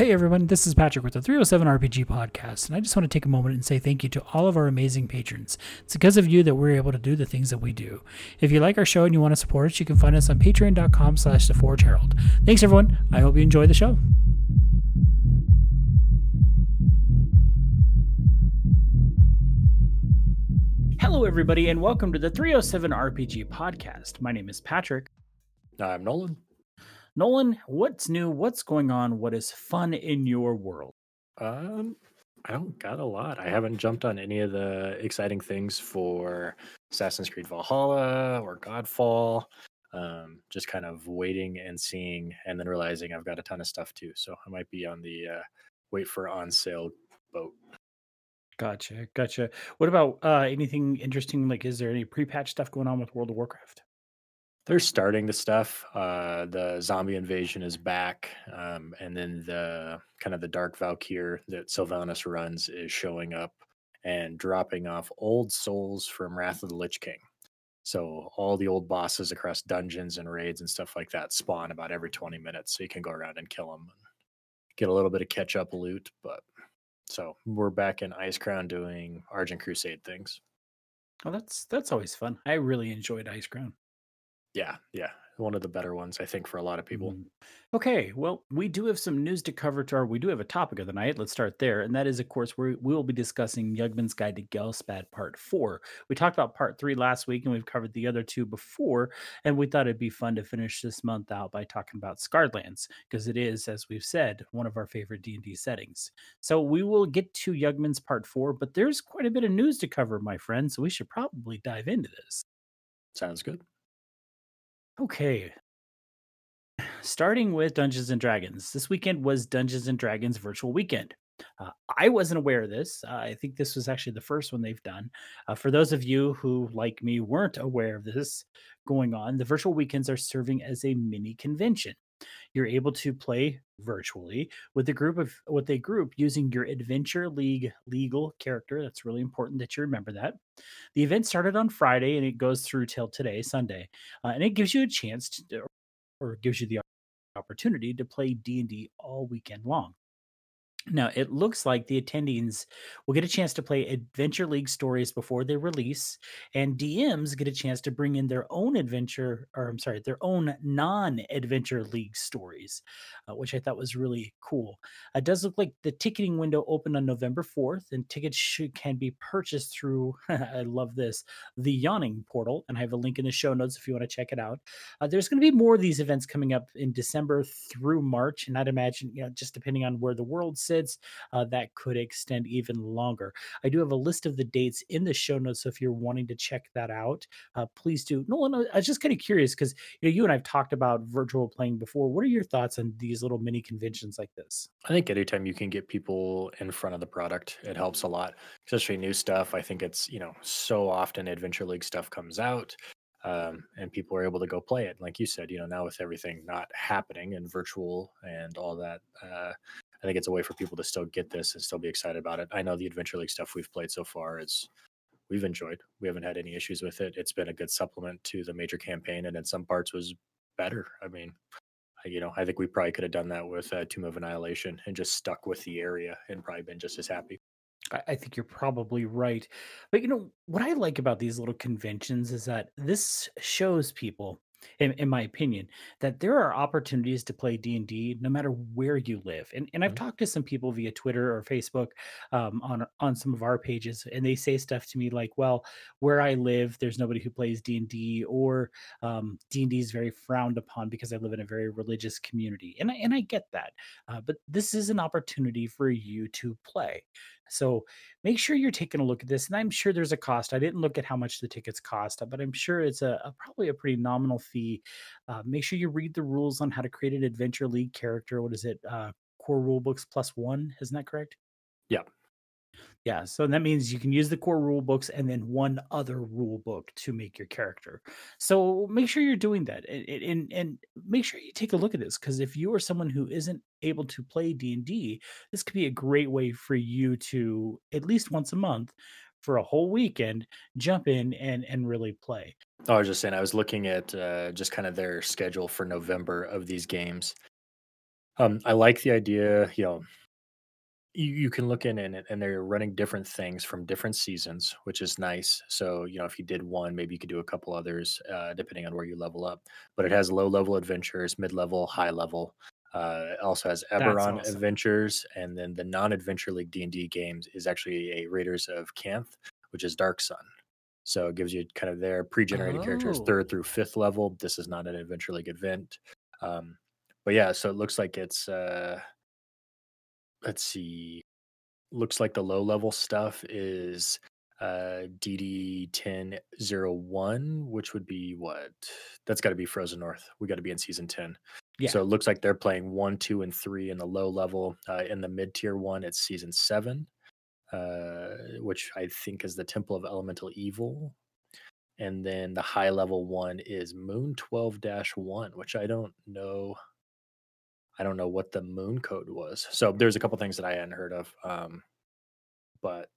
Hey everyone, this is Patrick with the 307 RPG podcast, and I just want to take a moment and say thank you to all of our amazing patrons. It's because of you that we're able to do the things that we do. If you like our show and you want to support us, you can find us on patreon.com slash the Forge Herald. Thanks everyone. I hope you enjoy the show. Hello everybody, and welcome to the 307 RPG podcast. My name is Patrick. I'm Nolan. Nolan, what's new? What's going on? What is fun in your world? Um, I don't got a lot. I haven't jumped on any of the exciting things for Assassin's Creed Valhalla or Godfall. Um, just kind of waiting and seeing, and then realizing I've got a ton of stuff too. So I might be on the uh, wait for on sale boat. Gotcha, gotcha. What about uh, anything interesting? Like, is there any pre-patch stuff going on with World of Warcraft? They're starting the stuff. Uh, the zombie invasion is back, um, and then the kind of the Dark Valkyr that Sylvanas runs is showing up and dropping off old souls from Wrath of the Lich King. So all the old bosses across dungeons and raids and stuff like that spawn about every 20 minutes, so you can go around and kill them, and get a little bit of catch up loot. But so we're back in Icecrown doing Argent Crusade things. Oh, that's that's always fun. I really enjoyed Icecrown. Yeah, yeah. One of the better ones, I think, for a lot of people. Mm. Okay, well, we do have some news to cover to our we do have a topic of the night. Let's start there. And that is, of course, we we will be discussing Yugman's Guide to Ghelspad Part 4. We talked about Part 3 last week and we've covered the other two before, and we thought it'd be fun to finish this month out by talking about Scarredlands because it is, as we've said, one of our favorite D&D settings. So we will get to Yugman's Part 4, but there's quite a bit of news to cover, my friend, so we should probably dive into this. Sounds good. Okay. Starting with Dungeons and Dragons. This weekend was Dungeons and Dragons virtual weekend. Uh, I wasn't aware of this. Uh, I think this was actually the first one they've done. Uh, for those of you who, like me, weren't aware of this going on, the virtual weekends are serving as a mini convention. You're able to play virtually with a group of with a group using your Adventure League legal character. That's really important that you remember that. The event started on Friday and it goes through till today, Sunday, uh, and it gives you a chance to, or gives you the opportunity to play D and D all weekend long. Now, it looks like the attendees will get a chance to play Adventure League stories before they release, and DMs get a chance to bring in their own adventure, or I'm sorry, their own non Adventure League stories, uh, which I thought was really cool. It does look like the ticketing window opened on November 4th, and tickets should, can be purchased through, I love this, the Yawning portal. And I have a link in the show notes if you want to check it out. Uh, there's going to be more of these events coming up in December through March, and I'd imagine, you know, just depending on where the world's sits, uh, that could extend even longer. I do have a list of the dates in the show notes, so if you're wanting to check that out, uh, please do. Nolan, I was just kind of curious because you know you and I've talked about virtual playing before. What are your thoughts on these little mini conventions like this? I think anytime you can get people in front of the product, it helps a lot, especially new stuff. I think it's, you know, so often Adventure League stuff comes out um, and people are able to go play it. Like you said, you know, now with everything not happening and virtual and all that, uh, I think it's a way for people to still get this and still be excited about it. I know the Adventure League stuff we've played so far is we've enjoyed. We haven't had any issues with it. It's been a good supplement to the major campaign, and in some parts was better. I mean, you know, I think we probably could have done that with uh, Tomb of Annihilation and just stuck with the area and probably been just as happy. I think you're probably right. But you know, what I like about these little conventions is that this shows people in, in my opinion that there are opportunities to play d&d no matter where you live and, and i've Mhm. talked to some people via twitter or facebook um, on on some of our pages and they say stuff to me like well where i live there's nobody who plays d&d or um, d&d is very frowned upon because i live in a very religious community and I, and I get that uh, but this is an opportunity for you to play so make sure you're taking a look at this and i'm sure there's a cost. I didn't look at how much the tickets cost but i'm sure it's a, a probably a pretty nominal fee. Uh, make sure you read the rules on how to create an adventure league character. What is it? Uh, core rule books plus one isn't that correct? Yeah. yeah, so that means you can use the core rule books and then one other rule book to make your character. So make sure you're doing that, and and, and make sure you take a look at this because if you are someone who isn't able to play D and D, this could be a great way for you to at least once a month for a whole weekend jump in and and really play. I was just saying, I was looking at uh, just kind of their schedule for November of these games. Um, I like the idea, you know, you, you can look in and, and they're running different things from different seasons, which is nice. So, you know, if you did one, maybe you could do a couple others, uh, depending on where you level up. But it has low level adventures, mid level, high level. Uh, it also has Eberron awesome. adventures, and then the non-adventure league D and D games is actually a Raiders of Canth, which is Dark Sun. So it gives you kind of their pre-generated characters, Oh, third through fifth level. This is not an adventure league event, um, but yeah. So it looks like it's uh, let's see, looks like the low level stuff is uh DD 1001, which would be what? That's got to be Frozen North. We got to be in season 10. yeah. So it looks like they're playing one, two, and three in the low level. Uh, in the mid tier one, it's season seven, uh, which I think is the Temple of Elemental Evil. And then the high level one is Moon 12 1, which I don't know. I don't know what the moon code was. So there's a couple things that I hadn't heard of. Um, but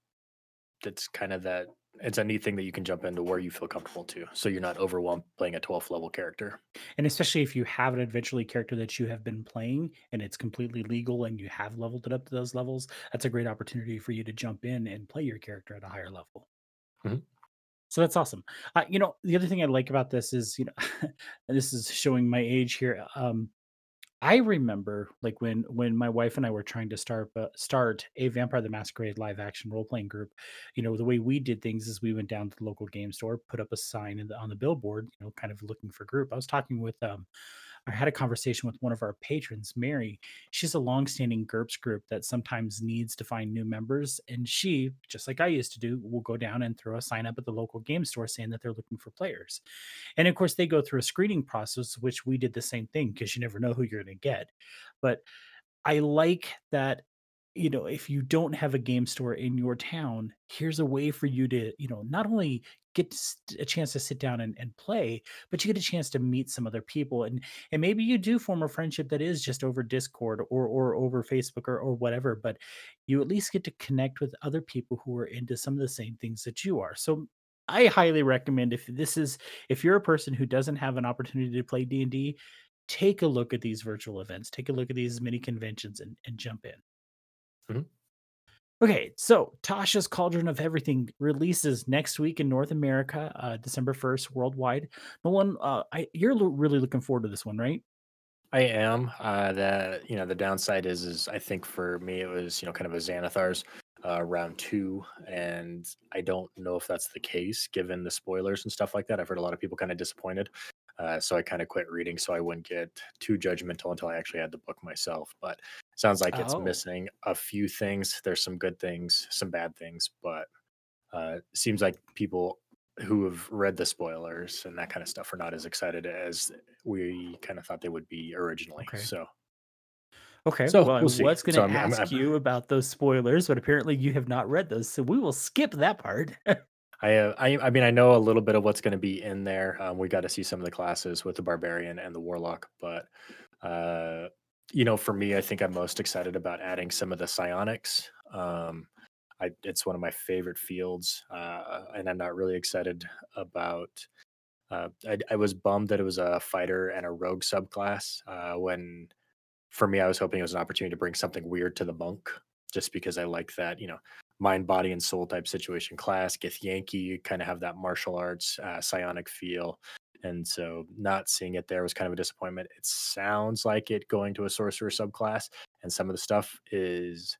it's kind of that it's a neat thing that you can jump into where you feel comfortable too. So you're not overwhelmed playing a 12th level character. And especially if you have an adventure league character that you have been playing and it's completely legal and you have leveled it up to those levels, that's a great opportunity for you to jump in and play your character at a higher level. Mhm. So that's awesome. Uh, you know, the other thing I like about this is, you know, this is showing my age here. Um, I remember like when when my wife and I were trying to start uh, start a Vampire the Masquerade live action role playing group. You know, the way we did things is we went down to the local game store, put up a sign the, on the billboard, you know, kind of looking for group. I was talking with um I had a conversation with one of our patrons, Mary. She's a longstanding GURPS group that sometimes needs to find new members. And she, just like I used to do, will go down and throw a sign up at the local game store saying that they're looking for players. And of course, they go through a screening process, which we did the same thing because you never know who you're going to get. But I like that, you know, if you don't have a game store in your town, here's a way for you to, you know, not only get a chance to sit down and, and play, but you get a chance to meet some other people. And and maybe you do form a friendship that is just over Discord or or over Facebook or, or whatever, but you at least get to connect with other people who are into some of the same things that you are. So I highly recommend if this is if you're a person who doesn't have an opportunity to play D&D, take a look at these virtual events, take a look at these mini conventions and, and jump in. Mhm. Okay, so Tasha's Cauldron of Everything releases next week in North America, uh, December 1st, worldwide. Nolan, uh, I, you're lo- really looking forward to this one, right? I am. Uh, the you know the downside is is I think for me it was you know kind of a Xanathar's uh, round two, and I don't know if that's the case given the spoilers and stuff like that. I've heard a lot of people kind of disappointed, uh, so I kind of quit reading so I wouldn't get too judgmental until I actually had the book myself. But sounds like it's Oh, missing a few things. There's some good things, some bad things, but uh, seems like people who have read the spoilers and that kind of stuff are not as excited as we kind of thought they would be originally. okay. So, Okay. so Well, I we'll see. was going to I'm, I'm, ask I'm you about those spoilers, but apparently you have not read those. So we will skip that part. I, uh, I, I mean, I know a little bit of what's going to be in there. Um, we got to see some of the classes with the barbarian and the warlock, but uh, you know, for me, I think I'm most excited about adding some of the psionics. Um, I, it's one of my favorite fields, uh, and I'm not really excited about. Uh, I, I was bummed that it was a fighter and a rogue subclass. Uh, when for me, I was hoping it was an opportunity to bring something weird to the monk, just because I like that, you know, mind, body, and soul type situation class. Githyanki kind of have that martial arts uh, psionic feel. And so not seeing it there was kind of a disappointment. It sounds like it going to a sorcerer subclass, and some of the stuff is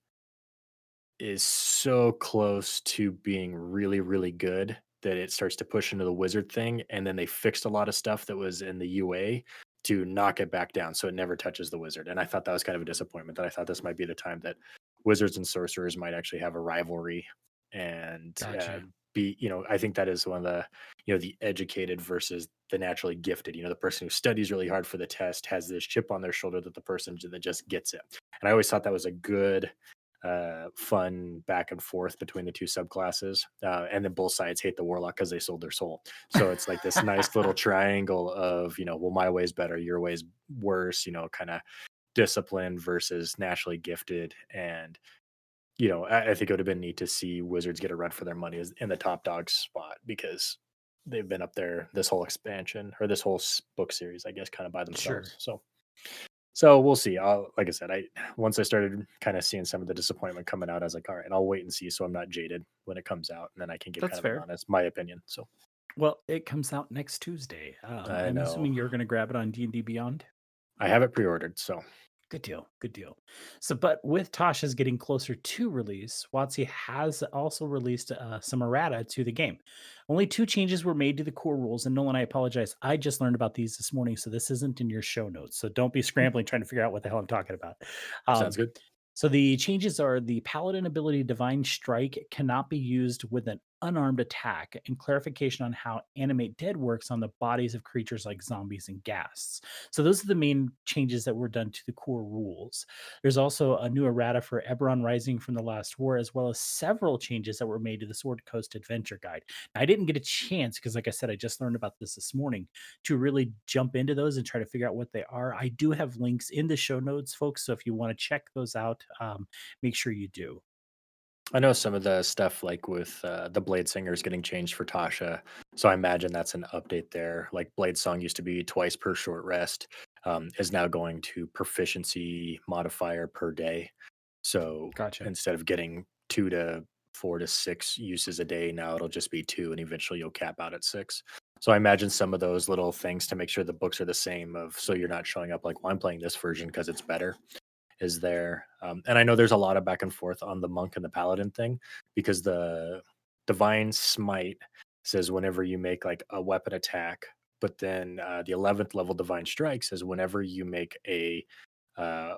is so close to being really, really good that it starts to push into the wizard thing. And then they fixed a lot of stuff that was in the UA to knock it back down so it never touches the wizard. And I thought that was kind of a disappointment that I thought this might be the time that wizards and sorcerers might actually have a rivalry and uh, be, you know, I think that is one of the, you know, the educated versus the naturally gifted. You know, the person who studies really hard for the test has this chip on their shoulder that the person that just gets it. And I always thought that was a good uh, fun back and forth between the two subclasses. Uh, and then both sides hate the warlock because they sold their soul. So it's like this nice little triangle of, you know, well, my way's better, your way's worse, you know, kind of discipline versus naturally gifted. And, you know, I, I think it would have been neat to see Wizards get a run for their money in the top dog spot because they've been up there this whole expansion or this whole book series, I guess, kind of by Sure. themselves. So So we'll see. I'll, like I said, I once I started kind of seeing some of the disappointment coming out, I was like, all right, and I'll wait and see, so I'm not jaded when it comes out, and then I can give That's kind of fair. an honest my opinion. So Well, it comes out next Tuesday. Um, I'm know assuming you're going to grab it on D&D Beyond. I have it pre-ordered, so Good deal. Good deal. So, but with Tasha's getting closer to release, WotC has also released uh, some errata to the game. Only two changes were made to the core rules. And Nolan, I apologize. I just learned about these this morning, so this isn't in your show notes. So don't be scrambling trying to figure out what the hell I'm talking about. sounds Um, good. so the changes are the paladin ability divine strike cannot be used with an unarmed attack and clarification on how animate dead works on the bodies of creatures like zombies and ghasts. So those are the main changes that were done to the core rules. There's also a new errata for Eberron Rising from the Last War, as well as several changes that were made to the Sword Coast Adventure Guide. Now, I didn't get a chance because, like I said, I just learned about this this morning to really jump into those and try to figure out what they are. I do have links in the show notes, folks. So if you want to check those out, um, make sure you do. I know some of the stuff like with uh, the Blade Singers getting changed for Tasha, so I imagine that's an update there. Like Blade Song used to be twice per short rest, um, is now going to proficiency modifier per day. So Gotcha. instead of getting two to four to six uses a day, now it'll just be two, and eventually you'll cap out at six. So I imagine some of those little things to make sure the books are the same. Of so you're not showing up like, well, I'm playing this version because it's better is there. Um, and I know there's a lot of back and forth on the monk and the paladin thing because the divine smite says whenever you make like a weapon attack, but then uh, the 11th level divine strike says whenever you make a uh,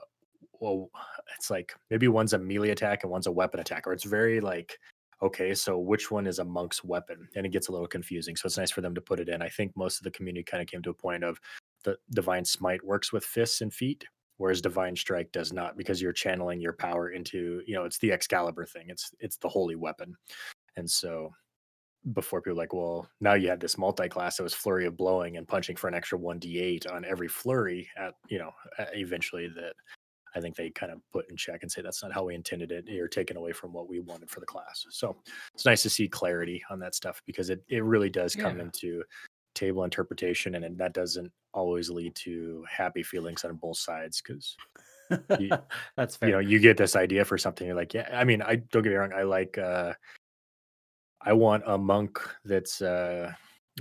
well, it's like maybe one's a melee attack and one's a weapon attack, or it's very like okay, so which one is a monk's weapon? And it gets a little confusing. So it's nice for them to put it in. I think most of the community kind of came to a point of the divine smite works with fists and feet, whereas divine strike does not because you're channeling your power into you know it's the excalibur thing it's it's the holy weapon and so before people were like well now you had this multi-class that was flurry of blowing and punching for an extra 1d8 on every flurry at you know eventually that i think they kind of put in check and say that's not how we intended it you're taken away from what we wanted for the class so it's nice to see clarity on that stuff because it, it really does come Yeah. into table interpretation and that doesn't always lead to happy feelings on both sides because That's fair. you know you get this idea for something you're like yeah i mean i don't get me wrong i like uh i want a monk that's uh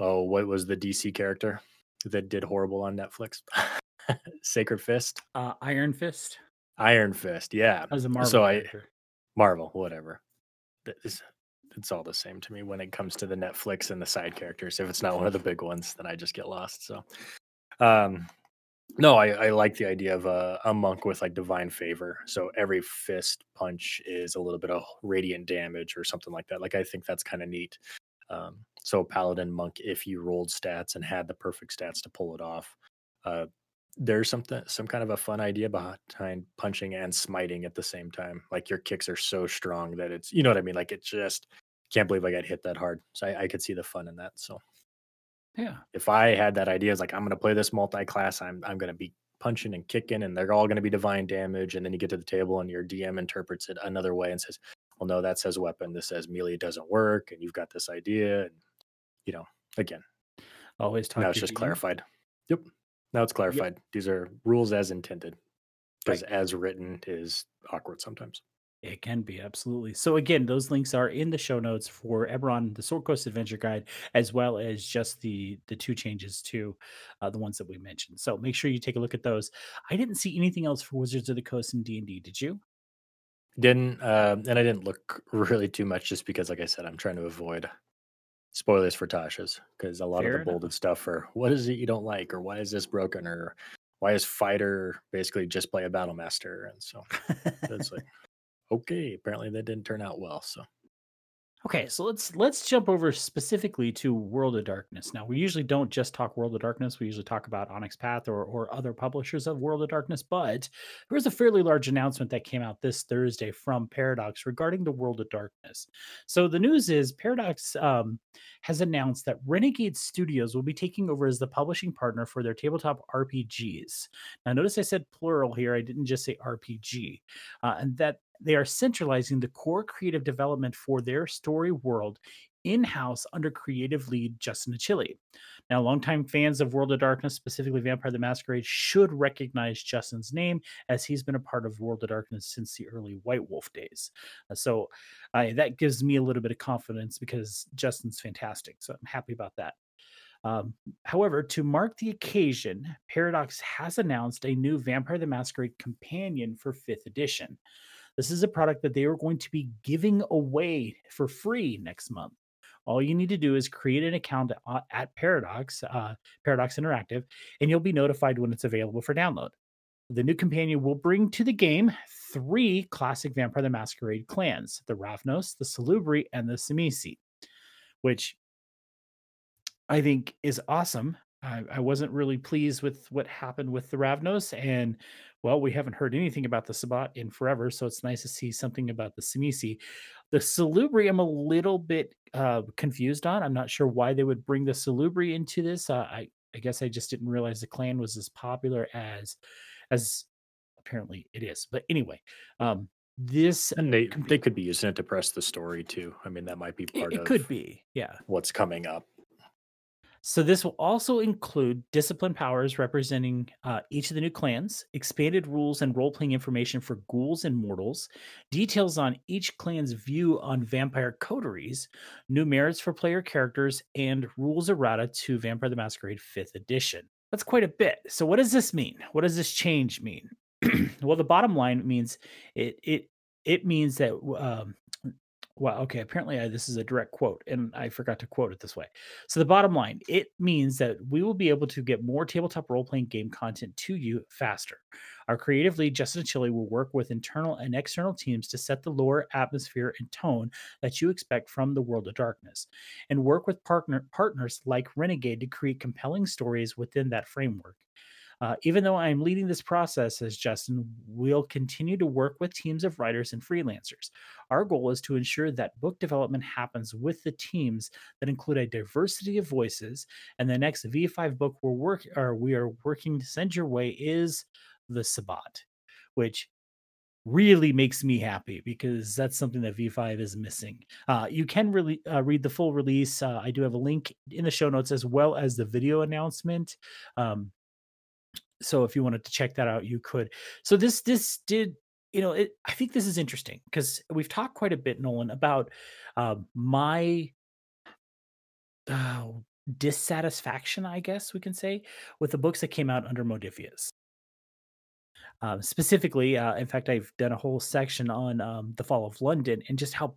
oh what was the dc character that did horrible on netflix? Sacred fist? Uh, Iron Fist. Iron fist yeah. As a Marvel so i character. marvel whatever. It's, it's all the same to me when it comes to the netflix and the side characters if it's not one of the big ones then i just get lost so um no, I, I like the idea of a, a monk with like divine favor. So every fist punch is a little bit of radiant damage or something like that. Like I think that's kind of neat. Um, so paladin monk, if you rolled stats and had the perfect stats to pull it off, uh, there's something some kind of a fun idea behind punching and smiting at the same time. Like your kicks are so strong that it's you know what I mean. Like it just can't believe I got hit that hard. So I, I could see the fun in that. So Yeah. if I had that idea, it's like I'm going to play this multi-class. I'm I'm going to be punching and kicking, and they're all going to be divine damage. And then you get to the table, and your DM interprets it another way and says, "Well, no, that says weapon. This says melee doesn't work." And you've got this idea, and you know, again, Always talk now it's just GM. clarified. Yep, now it's clarified. These are rules as intended, because as written is awkward sometimes. It can be absolutely. So again, those links are in the show notes for Eberron, the Sword Coast Adventure Guide, as well as just the the two changes to uh, the ones that we mentioned. So make sure you take a look at those. I didn't see anything else for Wizards of the Coast and D and D. Did you? Didn't uh, and I didn't look really too much just because, like I said, I'm trying to avoid spoilers for Tasha's because a lot Fair of the bolded stuff are what is it you don't like or why is this broken or why is fighter basically just play a battle master and so it's like okay apparently that didn't turn out well so Okay, so let's let's jump over specifically to World of Darkness. Now, we usually don't just talk World of Darkness. We usually talk about Onyx Path or or other publishers of World of Darkness, but there was a fairly large announcement that came out this Thursday from Paradox regarding the World of Darkness. So the news is Paradox um, has announced that Renegade Studios will be taking over as the publishing partner for their tabletop RPGs. Now, notice I said plural here. I didn't just say RPG, uh, and that they are centralizing the core creative development for their story world in house under creative lead Justin Achilli. Now, longtime fans of World of Darkness, specifically Vampire the Masquerade, should recognize Justin's name as he's been a part of World of Darkness since the early White Wolf days. Uh, so uh, that gives me a little bit of confidence because Justin's fantastic. So I'm happy about that. Um, however, to mark the occasion, Paradox has announced a new Vampire the Masquerade companion for 5th edition. This is a product that they are going to be giving away for free next month. All you need to do is create an account at Paradox, uh, Paradox Interactive, and you'll be notified when it's available for download. The new companion will bring to the game three classic Vampire the Masquerade clans the Ravnos, the Salubri, and the Tzimisce, which I think is awesome. I, I, wasn't really pleased with what happened with the Ravnos, and well, we haven't heard anything about the Sabbat in forever, so it's nice to see something about the Tzimisce. The Salubri, I'm a little bit uh, confused on. I'm not sure why they would bring the Salubri into this. Uh, I, I guess I just didn't realize the clan was as popular as, as apparently it is. But anyway, um, this and they they could be using it to press the story too. I mean, that might be part it, it of could be, yeah, what's coming up. So this will also include discipline powers representing uh, each of the new clans, expanded rules and role-playing information for ghouls and mortals, details on each clan's view on vampire coteries, new merits for player characters, and rules errata to Vampire the Masquerade 5th edition. That's quite a bit. So what does this mean? What does this change mean? well, the bottom line means it it it means that um, well, okay. Apparently, I, this is a direct quote, and I forgot to quote it this way. So, the bottom line it means that we will be able to get more tabletop role playing game content to you faster. Our creative lead, Justin Achilli, will work with internal and external teams to set the lore, atmosphere, and tone that you expect from the World of Darkness, and work with partner, partners like Renegade to create compelling stories within that framework. Uh, even though I'm leading this process as Justin, we'll continue to work with teams of writers and freelancers. Our goal is to ensure that book development happens with the teams that include a diversity of voices. And the next V5 book we're work or we are working to send your way is the Sabbat, which really makes me happy because that's something that V5 is missing. Uh, you can really uh, read the full release. Uh, I do have a link in the show notes as well as the video announcement. Um, so if you wanted to check that out you could. So this this did you know it, i think this is interesting because we've talked quite a bit nolan about uh, my uh, dissatisfaction i guess we can say with the books that came out under Modiphius uh, specifically uh, in fact i've done a whole section on um, the fall of london and just how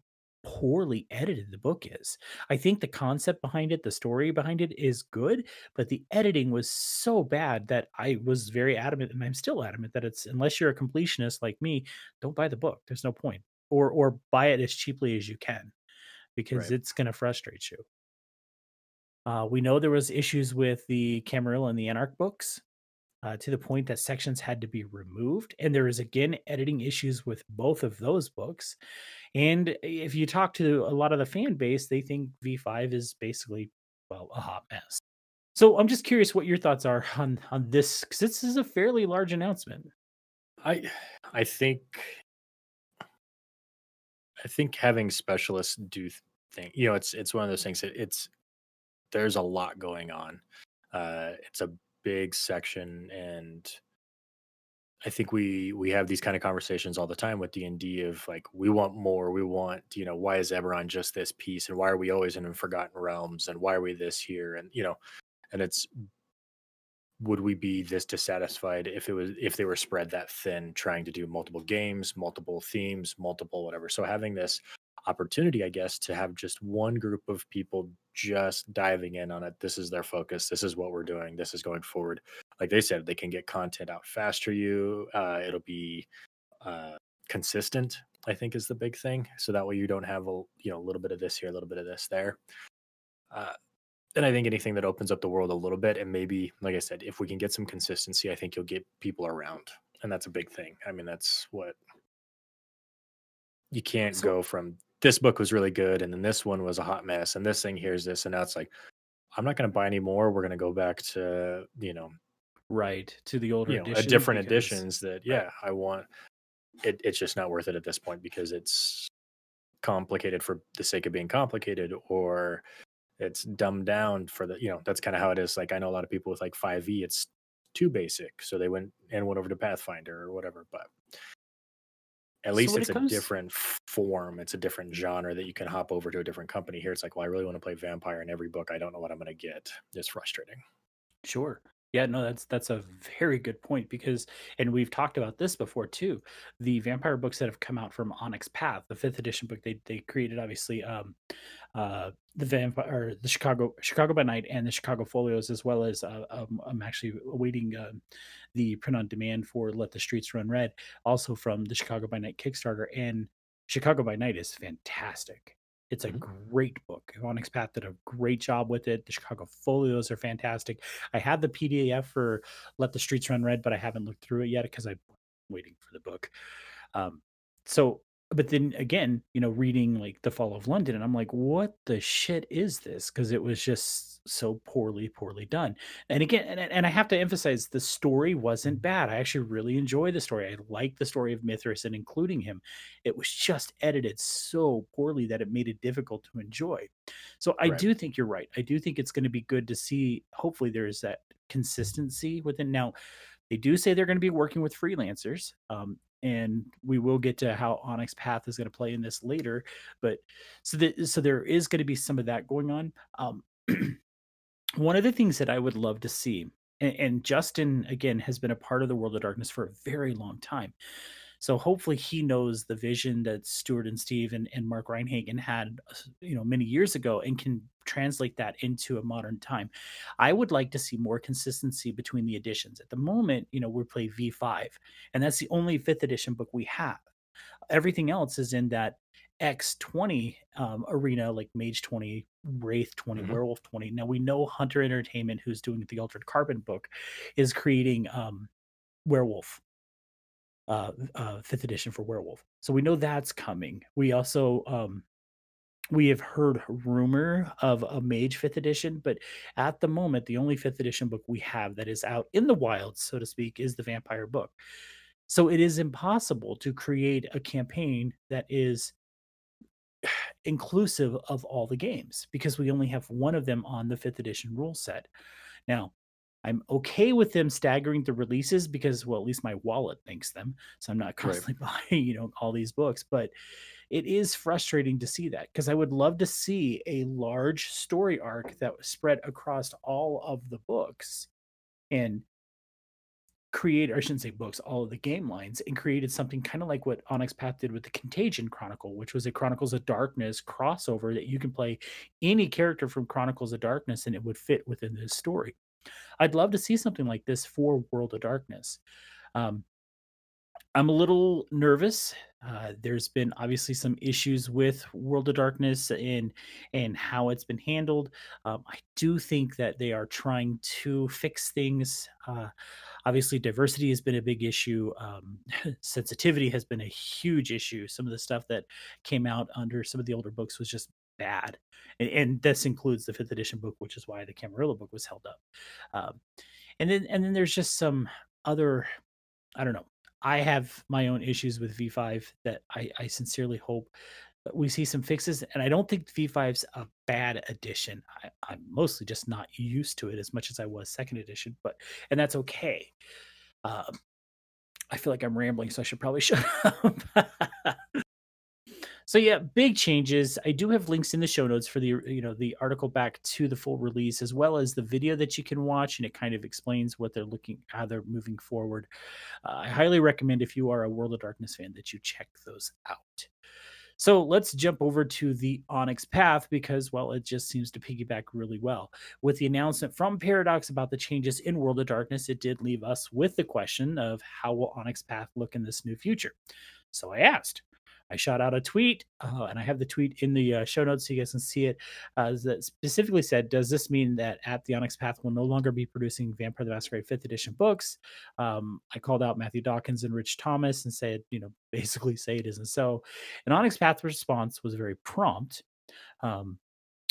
poorly edited the book is. I think the concept behind it, the story behind it is good, but the editing was so bad that I was very adamant and I'm still adamant that it's unless you're a completionist like me, don't buy the book. There's no point. Or or buy it as cheaply as you can because right. it's going to frustrate you. Uh, we know there was issues with the Camarilla and the Anarch books uh, to the point that sections had to be removed. And there is again editing issues with both of those books. And if you talk to a lot of the fan base, they think V5 is basically, well, a hot mess. So I'm just curious what your thoughts are on on this because this is a fairly large announcement. I I think I think having specialists do things, you know, it's it's one of those things that it's there's a lot going on. Uh, it's a big section and I think we we have these kind of conversations all the time with D and D of like we want more, we want you know why is Eberron just this piece, and why are we always in Forgotten Realms, and why are we this here, and you know, and it's would we be this dissatisfied if it was if they were spread that thin, trying to do multiple games, multiple themes, multiple whatever. So having this opportunity, I guess, to have just one group of people just diving in on it. This is their focus. This is what we're doing. This is going forward. Like they said, they can get content out faster. You, uh, it'll be uh, consistent. I think is the big thing. So that way you don't have a you know a little bit of this here, a little bit of this there. Uh, and I think anything that opens up the world a little bit, and maybe, like I said, if we can get some consistency, I think you'll get people around, and that's a big thing. I mean, that's what you can't so, go from this book was really good and then this one was a hot mess and this thing here's this and now it's like i'm not going to buy any more we're going to go back to you know right to the older you know, different because, editions that yeah right. i want it, it's just not worth it at this point because it's complicated for the sake of being complicated or it's dumbed down for the you know that's kind of how it is. Like i know a lot of people with like 5e it's too basic so they went and went over to pathfinder or whatever but at least when it's it a different form it's a different genre that you can hop over to a different company. Here it's like well i really want to play vampire in every book. I don't know what i'm going to get. It's frustrating. Sure. Yeah, no, that's that's a very good point because, and we've talked about this before too. The vampire books that have come out from Onyx Path, the fifth edition book, they they created obviously um, uh, the vampire, the Chicago Chicago by Night, and the Chicago Folios, as well as uh, um, I'm actually awaiting um the print on demand for Let the Streets Run Red, also from the Chicago by Night Kickstarter. And Chicago by Night is fantastic. It's a hmm great book. Onyx Path did a great job with it. The Chicago Folios are fantastic. I had the PDF for Let the Streets Run Red, but I haven't looked through it yet because I'm waiting for the book. Um, so, but then again, you know, reading like The Fall of London, and I'm like, what the shit is this? Because it was just so poorly, poorly done. And again, and, and I have to emphasize the story wasn't bad. I actually really enjoy the story. I like the story of Mithras and including him. It was just edited so poorly that it made it difficult to enjoy. So I right do think you're right. I do think it's going to be good to see. Hopefully, there is that consistency within. Now, they do say they're going to be working with freelancers, um, and we will get to how Onyx Path is going to play in this later. But so that so there is going to be some of that going on. Um, one of the things that I would love to see, and, and Justin again has been a part of the World of Darkness for a very long time. So hopefully he knows the vision that Stewart and Steve and, and Mark Rein-Hagen had, uh, you know, many years ago and can translate that into a modern time. I would like to see more consistency between the editions. At the moment, you know, we play V5, and that's the only fifth edition book we have. Everything else is in that X20 um, arena, like Mage 20, Wraith 20, hmm Werewolf 20. Now we know Hunter Entertainment, who's doing the Altered Carbon book, is creating um, Werewolf uh, uh, fifth edition for Werewolf. So we know that's coming. We also um, we have heard rumor of a Mage fifth edition, but at the moment, the only fifth edition book we have that is out in the wild, so to speak, is the Vampire book. So it is impossible to create a campaign that is inclusive of all the games because we only have one of them on the fifth edition rule set. Now, I'm okay with them staggering the releases because, well, at least my wallet thinks them. So I'm not right constantly buying, you know, all these books. But it is frustrating to see that because I would love to see a large story arc that was spread across all of the books and create, or I shouldn't say books, all of the game lines, and created something kind of like what Onyx Path did with the Contagion Chronicle, which was a Chronicles of Darkness crossover that you can play any character from Chronicles of Darkness and it would fit within this story. I'd love to see something like this for World of Darkness. Um, I'm a little nervous. Uh, there's been obviously some issues with World of Darkness and and how it's been handled. Um, I do think that they are trying to fix things. Uh, obviously, diversity has been a big issue. Um, sensitivity has been a huge issue. Some of the stuff that came out under some of the older books was just bad, and, and this includes the fifth edition book, which is why the Camarilla book was held up. Um, and then and then there's just some other I don't know. I have my own issues with V5 that I, I sincerely hope we see some fixes. And I don't think V5's a bad addition. I, I'm mostly just not used to it as much as I was second edition, but and that's okay. Um, I feel like I'm rambling, so I should probably shut up. So yeah, big changes. I do have links in the show notes for the you know the article back to the full release as well as the video that you can watch, and it kind of explains what they're looking how they're moving forward. Uh, I highly recommend if you are a World of Darkness fan that you check those out. So let's jump over to the Onyx Path because, well, it just seems to piggyback really well. With the announcement from Paradox about the changes in World of Darkness, it did leave us with the question of how will Onyx Path look in this new future? So I asked. I shot out a tweet, uh, and I have the tweet in the uh, show notes so you guys can see it. Uh, that specifically said, "Does this mean that at the Onyx Path will no longer be producing Vampire the Masquerade Fifth Edition books?" Um, I called out Matthew Dawkins and Rich Thomas and said, you know, basically say it isn't so. And Onyx Path response was very prompt. Um,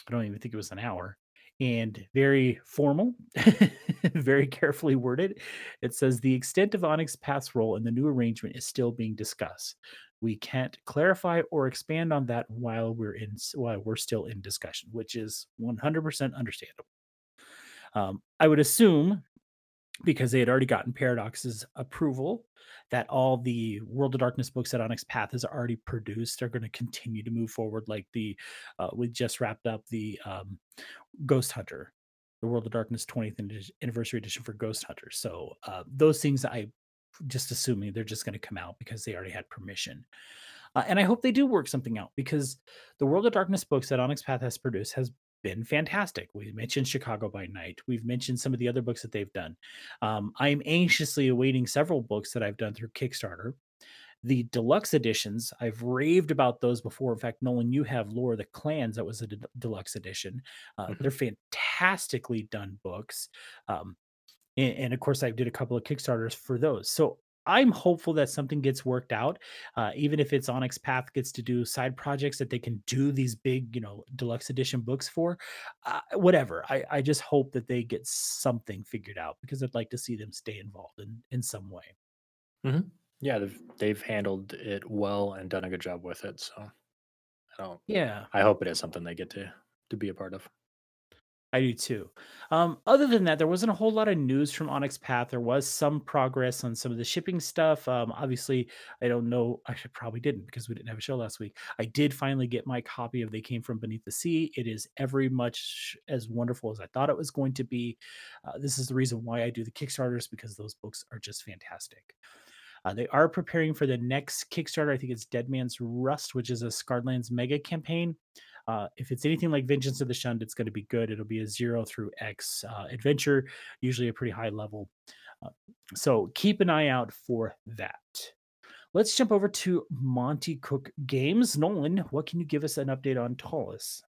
I don't even think it was an hour. And very formal, very carefully worded. It says the extent of Onyx Path's role in the new arrangement is still being discussed. We can't clarify or expand on that while we're in while we're still in discussion, which is 100% understandable. Um, I would assume because they had already gotten Paradox's approval that all the World of Darkness books that Onyx Path has already produced are going to continue to move forward. Like the uh, we just wrapped up the um, Ghost Hunter, the World of Darkness 20th anniversary edition for Ghost Hunter. So uh, those things I just assuming they're just going to come out because they already had permission. Uh, and I hope they do work something out because the World of Darkness books that Onyx Path has produced has been fantastic. We mentioned Chicago by Night. We've mentioned some of the other books that they've done. Um, I'm anxiously awaiting several books that I've done through Kickstarter. The deluxe editions, I've raved about those before. In fact, Nolan, you have Lore of the Clans, that was a de- deluxe edition. Uh, mm-hmm. They're fantastically done books. Um, and, and, of course, I did a couple of Kickstarters for those. So I'm hopeful that something gets worked out, uh, even if it's Onyx Path gets to do side projects that they can do these big, you know, deluxe edition books for. Uh, whatever. I, I just hope that they get something figured out because I'd like to see them stay involved in in some way. Mm-hmm. Yeah, they've they've handled it well and done a good job with it. So I don't. Yeah, I hope it is something they get to to be a part of. I do too. Um, other than that, there wasn't a whole lot of news from Onyx Path. There was some progress on some of the shipping stuff. Um, obviously, I don't know. I should probably didn't because we didn't have a show last week. I did finally get my copy of They Came from Beneath the Sea. It is every much as wonderful as I thought it was going to be. Uh, this is the reason why I do the Kickstarters because those books are just fantastic. Uh, they are preparing for the next Kickstarter. I think it's Dead Man's Rust, which is a Scarredlands mega campaign. Uh, if it's anything like Vengeance of the Shunned, it's going to be good. It'll be a zero through X uh, adventure, usually a pretty high level. Uh, so keep an eye out for that. Let's jump over to Monte Cook Games. Nolan, what can you give us an update on Ptolus?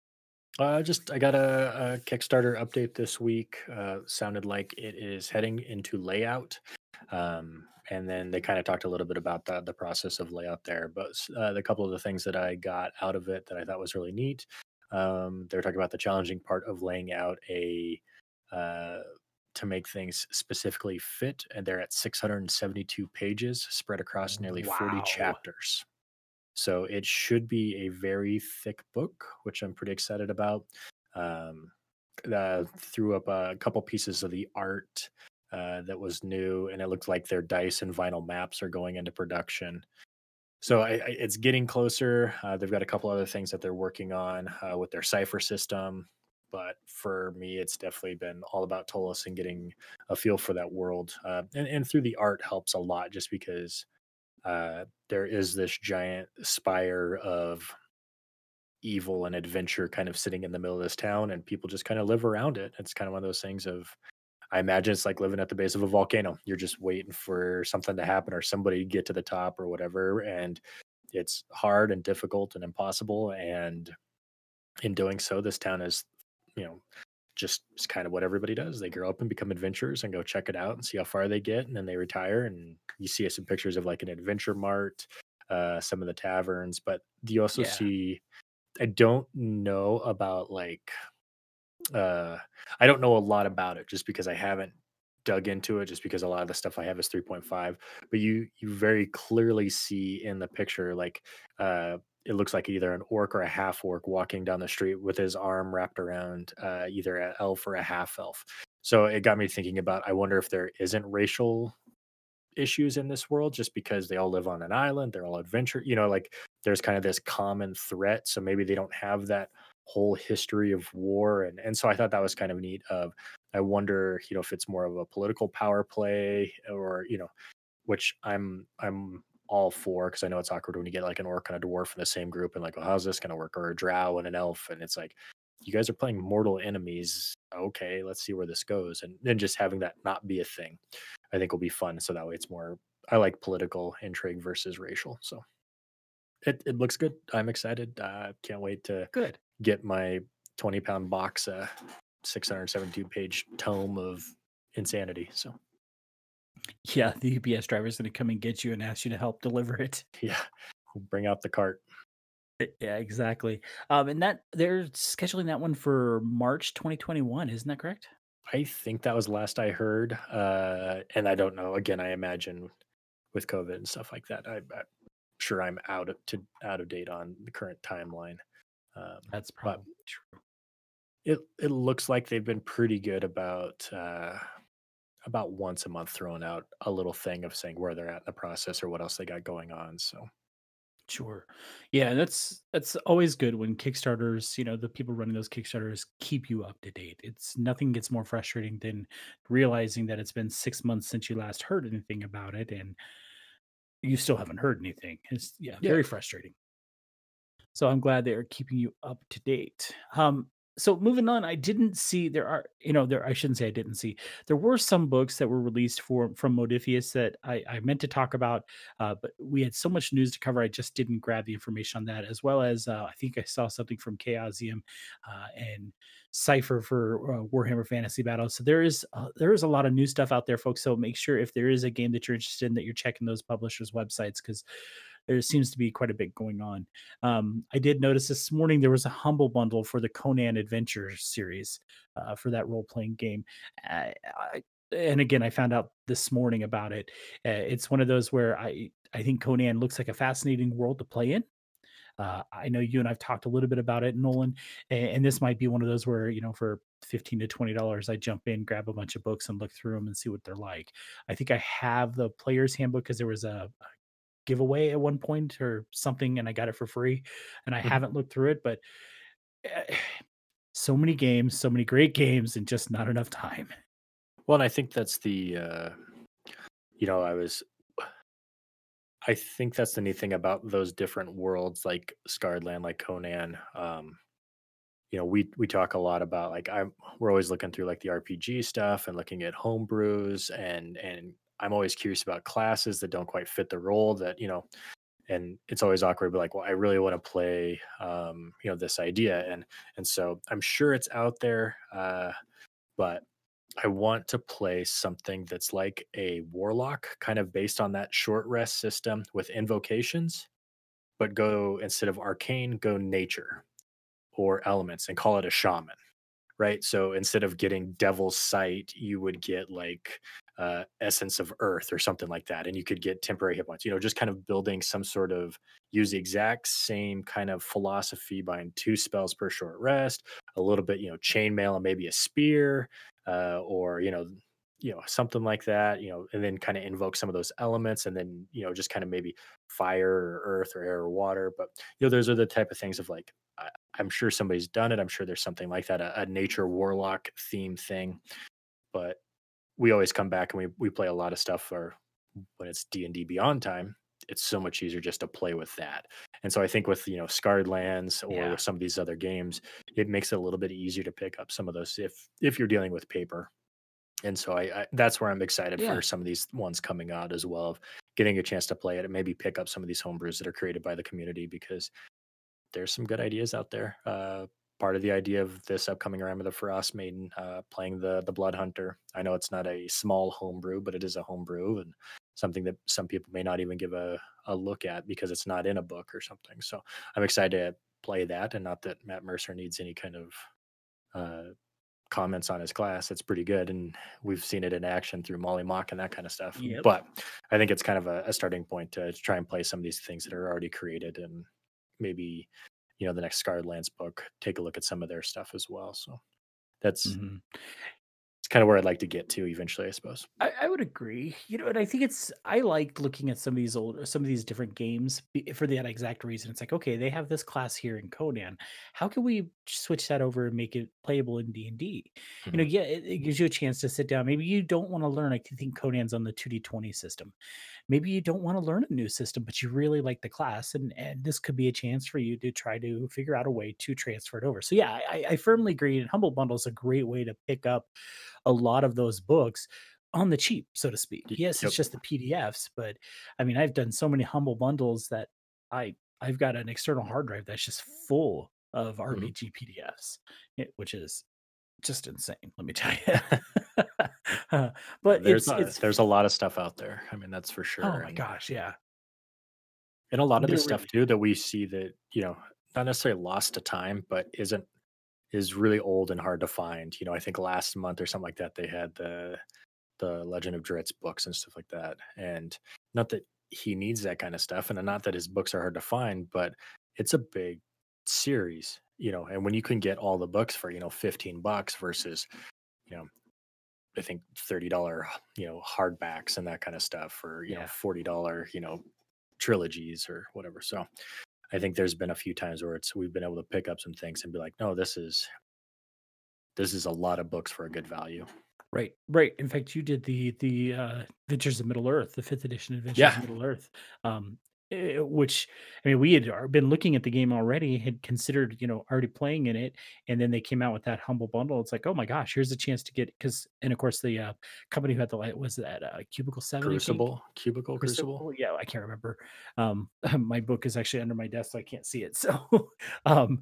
Uh, just I got a, a Kickstarter update this week. Uh, sounded like it is heading into layout. Um, and then they kind of talked a little bit about the, the process of layout there. But uh, the couple of the things that I got out of it that I thought was really neat, um, they were talking about the challenging part of laying out a uh, to make things specifically fit, and they're at 672 pages spread across nearly wow. 40 chapters. So it should be a very thick book, which I'm pretty excited about. Um, uh, threw up a couple pieces of the art uh, that was new, and it looked like their dice and vinyl maps are going into production. So I, I, it's getting closer. Uh, they've got a couple other things that they're working on uh, with their cipher system, but for me, it's definitely been all about Ptolus and getting a feel for that world. Uh, and, and through the art helps a lot, just because uh, there is this giant spire of evil and adventure kind of sitting in the middle of this town, and people just kind of live around it. It's kind of one of those things of I imagine it's like living at the base of a volcano. You're just waiting for something to happen or somebody to get to the top or whatever. And it's hard and difficult and impossible. And in doing so, this town is, you know, just it's kind of what everybody does. They grow up and become adventurers and go check it out and see how far they get. And then they retire. And you see some pictures of like an adventure mart, uh, some of the taverns, but you also yeah. see, I don't know about like uh I don't know a lot about it just because I haven't dug into it just because a lot of the stuff I have is 3.5 but you you very clearly see in the picture like uh it looks like either an orc or a half orc walking down the street with his arm wrapped around uh, either an elf or a half elf. So it got me thinking about I wonder if there isn't racial issues in this world just because they all live on an island, they're all adventure, you know, like there's kind of this common threat. So maybe they don't have that whole history of war and and so I thought that was kind of neat of I wonder you know if it's more of a political power play or you know which I'm I'm all for because I know it's awkward when you get like an orc and a dwarf in the same group and like well how's this going to work or a drow and an elf and it's like you guys are playing mortal enemies okay let's see where this goes and then just having that not be a thing I think will be fun so that way it's more I like political intrigue versus racial so it, it looks good. I'm excited. Uh, can't wait to good get my 20 pound box, uh, 672 page tome of insanity. So, yeah, the UPS driver is going to come and get you and ask you to help deliver it. Yeah, bring out the cart. Yeah, exactly. Um, and that they're scheduling that one for March 2021, isn't that correct? I think that was last I heard, uh, and I don't know. Again, I imagine with COVID and stuff like that, I, I'm sure I'm out of to out of date on the current timeline. Um, That's probably true. it it looks like they've been pretty good about uh, about once a month throwing out a little thing of saying where they're at in the process or what else they got going on. So Sure. Yeah, and that's that's always good when Kickstarters, you know, the people running those Kickstarters keep you up to date. It's nothing gets more frustrating than realizing that it's been 6 months since you last heard anything about it and you still haven't heard anything. It's yeah, yeah, very frustrating. So I'm glad they are keeping you up to date. Um, so moving on, I didn't see there are you know there I shouldn't say I didn't see there were some books that were released for from Modiphius that I, I meant to talk about, uh, but we had so much news to cover I just didn't grab the information on that as well as uh, I think I saw something from Chaosium uh, and Cipher for uh, Warhammer Fantasy Battles. So there is uh, there is a lot of new stuff out there, folks. So make sure if there is a game that you're interested in that you're checking those publishers' websites because there seems to be quite a bit going on. Um, I did notice this morning there was a humble bundle for the Conan Adventure series uh, for that role playing game. Uh, I, and again, I found out this morning about it. Uh, it's one of those where I I think Conan looks like a fascinating world to play in. Uh, I know you and I've talked a little bit about it, Nolan, and, and this might be one of those where you know for fifteen to twenty dollars, I jump in, grab a bunch of books, and look through them and see what they're like. I think I have the player's handbook because there was a, giveaway at one point or something and I got it for free and I Mhm. haven't looked through it, but eh, so many games, so many great games and just not enough time. well, and I think that's the uh, you know I was I think that's the neat thing about those different worlds like Scarred Land, like Conan. Um, you know, we we talk a lot about like I'm we're always looking through like the RPG stuff and looking at home brews and and I'm always curious about classes that don't quite fit the role that, you know, and it's always awkward, but like, well, I really want to play um, you know, this idea. And and so I'm sure it's out there. Uh, but I want to play something that's like a warlock, kind of based on that short rest system with invocations, but go instead of arcane, go nature or elements and call it a shaman right? So instead of getting devil's sight, you would get like uh, essence of earth or something like that, and you could get temporary hit points. You know, just kind of building some sort of use the exact same kind of philosophy behind two spells per short rest, a little bit, you know, chainmail and maybe a spear, uh, or you know. You know, something like that, you know, and then kind of invoke some of those elements and then, you know, just kind of maybe fire or earth or air or water. But, you know, those are the type of things of like, I, I'm sure somebody's done it. I'm sure there's something like that, a, a nature warlock theme thing. But we always come back and we we play a lot of stuff for when it's D and D Beyond time. It's so much easier just to play with that. And so I think with you know Scarred Lands or Yeah. with some of these other games, it makes it a little bit easier to pick up some of those if if you're dealing with paper. And so I, I that's where I'm excited Yeah. for some of these ones coming out as well of getting a chance to play it and maybe pick up some of these homebrews that are created by the community because there's some good ideas out there. Uh, part of the idea of this upcoming Rime of the Frost Maiden uh, playing the the Blood Hunter. I know it's not a small homebrew, but it is a homebrew and something that some people may not even give a, a look at because it's not in a book or something. So I'm excited to play that, and not that Matt Mercer needs any kind of uh, comments on his class. It's pretty good, and we've seen it in action through Mollymauk and that kind of stuff. Yep. But I think it's kind of a, a starting point to try and play some of these things that are already created and maybe you know the next Scarred Lands book, take a look at some of their stuff as well. So that's Mhm. It's kind of where I'd like to get to eventually, I suppose. I, I would agree. You know, and I think it's I like looking at some of these old some of these different games for that exact reason. It's like, okay, they have this class here in Conan. How can we switch that over and make it playable in D and D? You know, Mhm. yeah, it, it gives you a chance to sit down. Maybe you don't want to learn. I think Conan's on the two D twenty system. Maybe you don't want to learn a new system, but you really like the class, and and this could be a chance for you to try to figure out a way to transfer it over. So yeah, I, I firmly agree. And Humble Bundle is a great way to pick up a lot of those books on the cheap, so to speak. Yes, Yep. it's just the PDFs, but I mean, I've done so many humble bundles that I I've got an external hard drive that's just full of. RPG PDFs, which is just insane. Let me tell you. Uh, but There's it's a, it's there's a lot of stuff out there. I mean, that's for sure. oh my And gosh, yeah. And a lot of the stuff really too that we see that, you know, not necessarily lost to time, but isn't is really old and hard to find. You know, I think last month or something like that, they had the the Legend of Drizzt books and stuff like that. And not that he needs that kind of stuff, and not that his books are hard to find, but it's a big series, you know. And when you can get all the books for, you know, 15 bucks versus, you know, I think $30, you know, hardbacks and that kind of stuff for, you know, $40, you know, trilogies or whatever. So I think there's been a few times where it's we've been able to pick up some things and be like, no, this is this is a lot of books for a good value. Right, right. In fact, you did the the uh, Adventures of Middle Earth, the fifth edition Adventures Yeah. of Middle Earth, um, which I mean, we had been looking at the game already, had considered, you know, already playing in it, and then they came out with that humble bundle. It's like, oh my gosh, here's a chance to get because, and of course, the uh, company who had the light was that uh, Cubicle Seven. Crucible, Cubicle Crucible. Crucible? Yeah, I can't remember. Um, my book is actually under my desk, so I can't see it. So, um,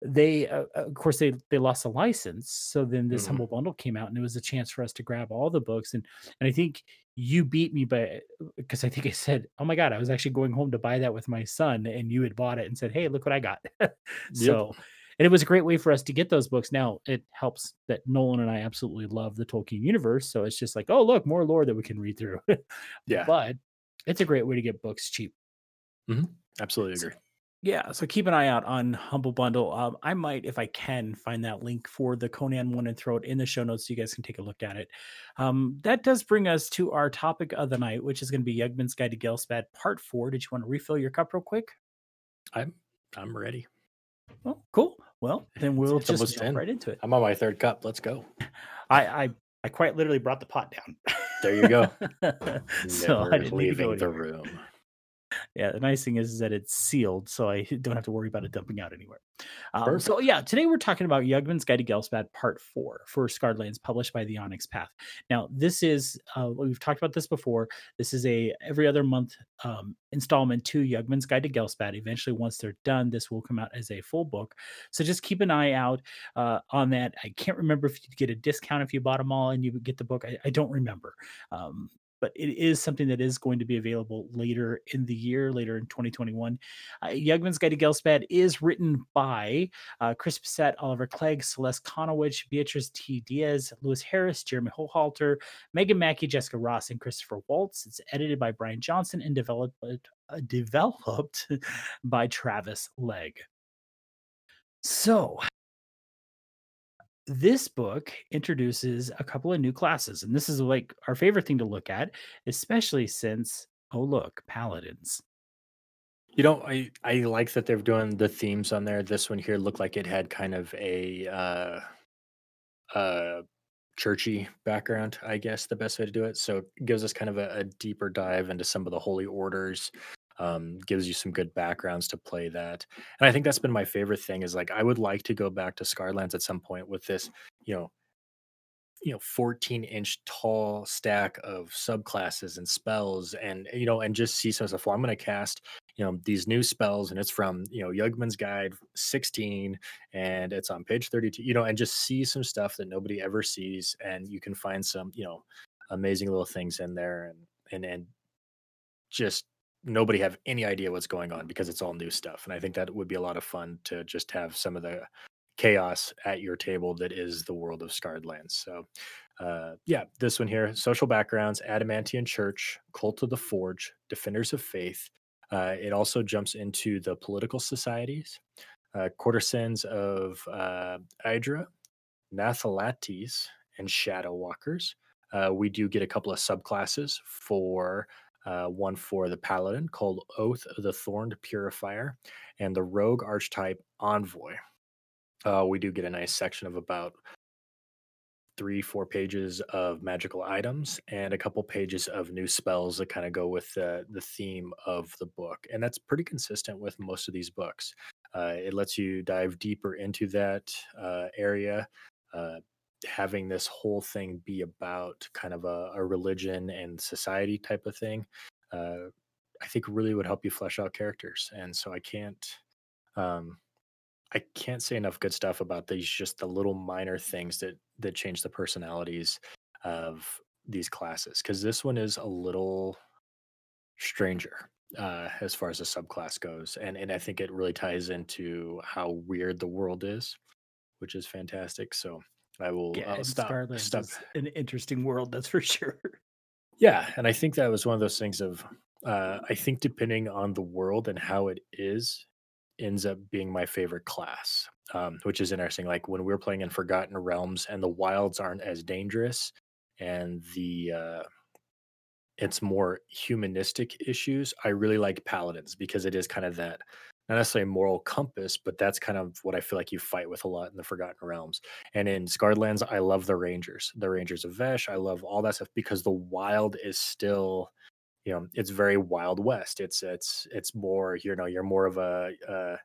they, uh, uh, of course, they they lost the license. So then this hmm humble bundle came out, and it was a chance for us to grab all the books. And and I think you beat me by because I think I said, "Oh my god, I was actually going home to buy that with my son," and you had bought it and said, "Hey, look what I got." Yep. so. And it was a great way for us to get those books. Now it helps that Nolan and I absolutely love the Tolkien universe. So it's just like, oh, look, more lore that we can read through. Yeah. but it's a great way to get books cheap. hmm Absolutely So agree. Yeah, so keep an eye out on Humble Bundle. Um, I might, if I can, find that link for the Conan one and throw it in the show notes so you guys can take a look at it. Um, that does bring us to our topic of the night, which is going to be Yugman's Guide to Ghelspad Part Four. Did you want to refill your cup real quick? I'm I'm ready. Well, cool. Well, then we'll It's just jump right into it. I'm on my third cup. Let's go. I I, I quite literally brought the pot down. There you go. so I Never didn't to go leaving the room. Yeah, the nice thing is, is that it's sealed, so I don't have to worry about it dumping out anywhere. Um, so yeah, today we're talking about Yugman's Guide to Ghelspad Part Four for Scarred Lands, published by the Onyx Path. Now, this is uh, we've talked about this before. This is a every other month um, installment to Yugman's Guide to Ghelspad. Eventually, once they're done, this will come out as a full book. So just keep an eye out uh, on that. I can't remember if you get a discount if you bought them all and you would get the book. I, I don't remember. Um, but it is something that is going to be available later in the year, later in 2021. Uh, Yugman's Guide to Ghelspad is written by uh, Chris Bissett, Oliver Clegg, Celeste Conowitch, Beatrice T. Diaz, Lewis Harris, Jeremy Hohalter, Megan Mackey, Jessica Ross, and Christopher Waltz. It's edited by Brian Johnson and developed uh, developed by Travis Legg. So, this book introduces a couple of new classes, and this is like our favorite thing to look at, especially since oh look, paladins. You know, I I like that they're doing the themes on there. This one here looked like it had kind of a uh uh churchy background, I guess the best way to do it. So it gives us kind of a, a deeper dive into some of the holy orders. Um, gives you some good backgrounds to play that. And I think that's been my favorite thing is like I would like to go back to Scarlands at some point with this, you know, you know 14 inch tall stack of subclasses and spells and you know and just see some stuff well i'm going to cast you know these new spells and it's from you know yugman's guide 16 and it's on page 32 you know and just see some stuff that nobody ever sees and you can find some you know amazing little things in there and and and just nobody have any idea what's going on because it's all new stuff and i think that would be a lot of fun to just have some of the chaos at your table that is the world of scarred lands so uh yeah this one here social backgrounds adamantian church cult of the forge defenders of faith uh it also jumps into the political societies uh courtesans of uh idra nathalates and shadow walkers uh, we do get a couple of subclasses for uh, one for the paladin called oath of the thorned purifier and the rogue archetype envoy uh, we do get a nice section of about three, four pages of magical items and a couple pages of new spells that kind of go with the, the theme of the book. And that's pretty consistent with most of these books. Uh, it lets you dive deeper into that uh, area. Uh, having this whole thing be about kind of a, a religion and society type of thing, uh, I think really would help you flesh out characters. And so I can't. Um, I can't say enough good stuff about these just the little minor things that that change the personalities of these classes because this one is a little stranger uh, as far as the subclass goes, and and I think it really ties into how weird the world is, which is fantastic. So I will Yeah, I'll stop Scarlands stop. an interesting world, that's for sure. Yeah, and I think that was one of those things of uh, I think depending on the world and how it is, ends up being my favorite class, um, which is interesting. Like when we were playing in Forgotten Realms, and the wilds aren't as dangerous, and the uh, it's more humanistic issues. I really like paladins because it is kind of that not necessarily moral compass, but that's kind of what I feel like you fight with a lot in the Forgotten Realms. And in Scarred Lands, I love the Rangers, the Rangers of Vesh. I love all that stuff because the wild is still, you know, it's very Wild West. It's it's it's more, you know, you're more of a a,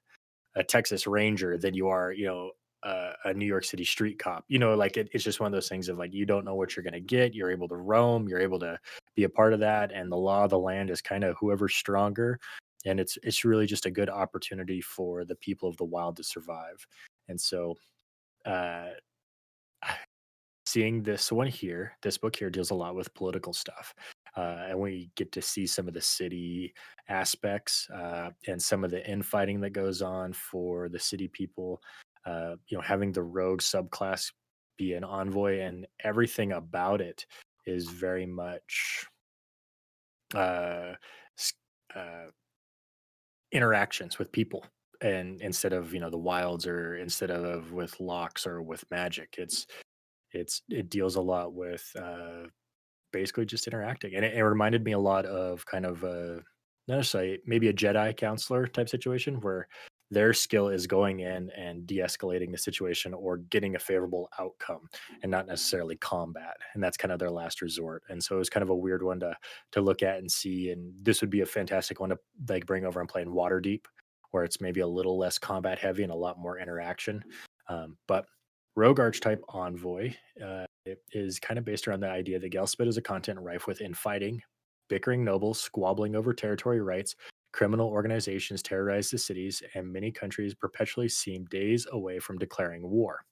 a Texas Ranger than you are, you know, a, a New York City street cop. You know, like it, it's just one of those things of like you don't know what you're to get. You're able to roam. You're able to be a part of that, and the law of the land is kind of whoever's stronger. And it's it's really just a good opportunity for the people of the wild to survive. And so, uh, seeing this one here, this book here deals a lot with political stuff. Uh, and we get to see some of the city aspects uh, and some of the infighting that goes on for the city people. Uh, you know, having the rogue subclass be an envoy and everything about it is very much uh, uh, interactions with people and instead of you know the wilds or instead of with locks or with magic it's it's it deals a lot with uh basically just interacting and it, it reminded me a lot of kind of uh not necessarily maybe a jedi counselor type situation where their skill is going in and de-escalating the situation or getting a favorable outcome and not necessarily combat and that's kind of their last resort and so it was kind of a weird one to to look at and see and this would be a fantastic one to like bring over and play in Waterdeep where it's maybe a little less combat heavy and a lot more interaction um, but rogue archetype envoy uh, is kind of based around the idea that Ghelspad is a content rife with infighting, bickering nobles, squabbling over territory rights, criminal organizations terrorize the cities, and many countries perpetually seem days away from declaring war.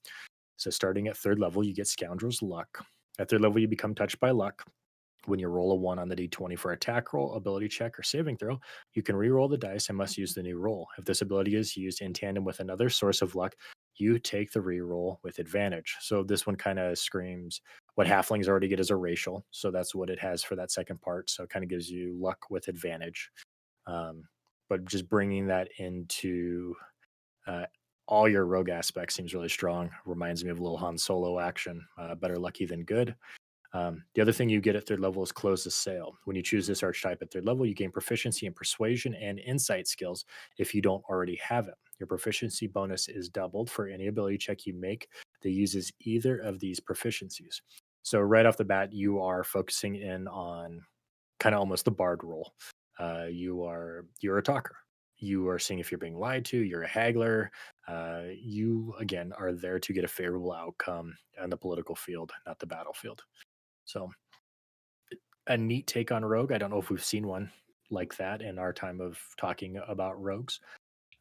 So, starting at third level, you get Scoundrel's Luck. At third level, you become touched by luck. When you roll a one on the d20 for attack roll, ability check, or saving throw, you can re-roll the dice and must use the new roll. If this ability is used in tandem with another source of luck, you take the re-roll with advantage. So this one kind of screams what halflings already get as a racial. So that's what it has for that second part. So it kind of gives you luck with advantage. Um, but just bringing that into uh, all your rogue aspects seems really strong. Reminds me of a little Han Solo action. Uh, better lucky than good. Um, the other thing you get at third level is close the sale. When you choose this archetype at third level, you gain proficiency in persuasion and insight skills if you don't already have it. Your proficiency bonus is doubled for any ability check you make that uses either of these proficiencies. So right off the bat, you are focusing in on kind of almost the bard role. Uh, you are you're a talker. You are seeing if you're being lied to. You're a haggler. Uh, you again are there to get a favorable outcome on the political field, not the battlefield. So a neat take on rogue. I don't know if we've seen one like that in our time of talking about rogues.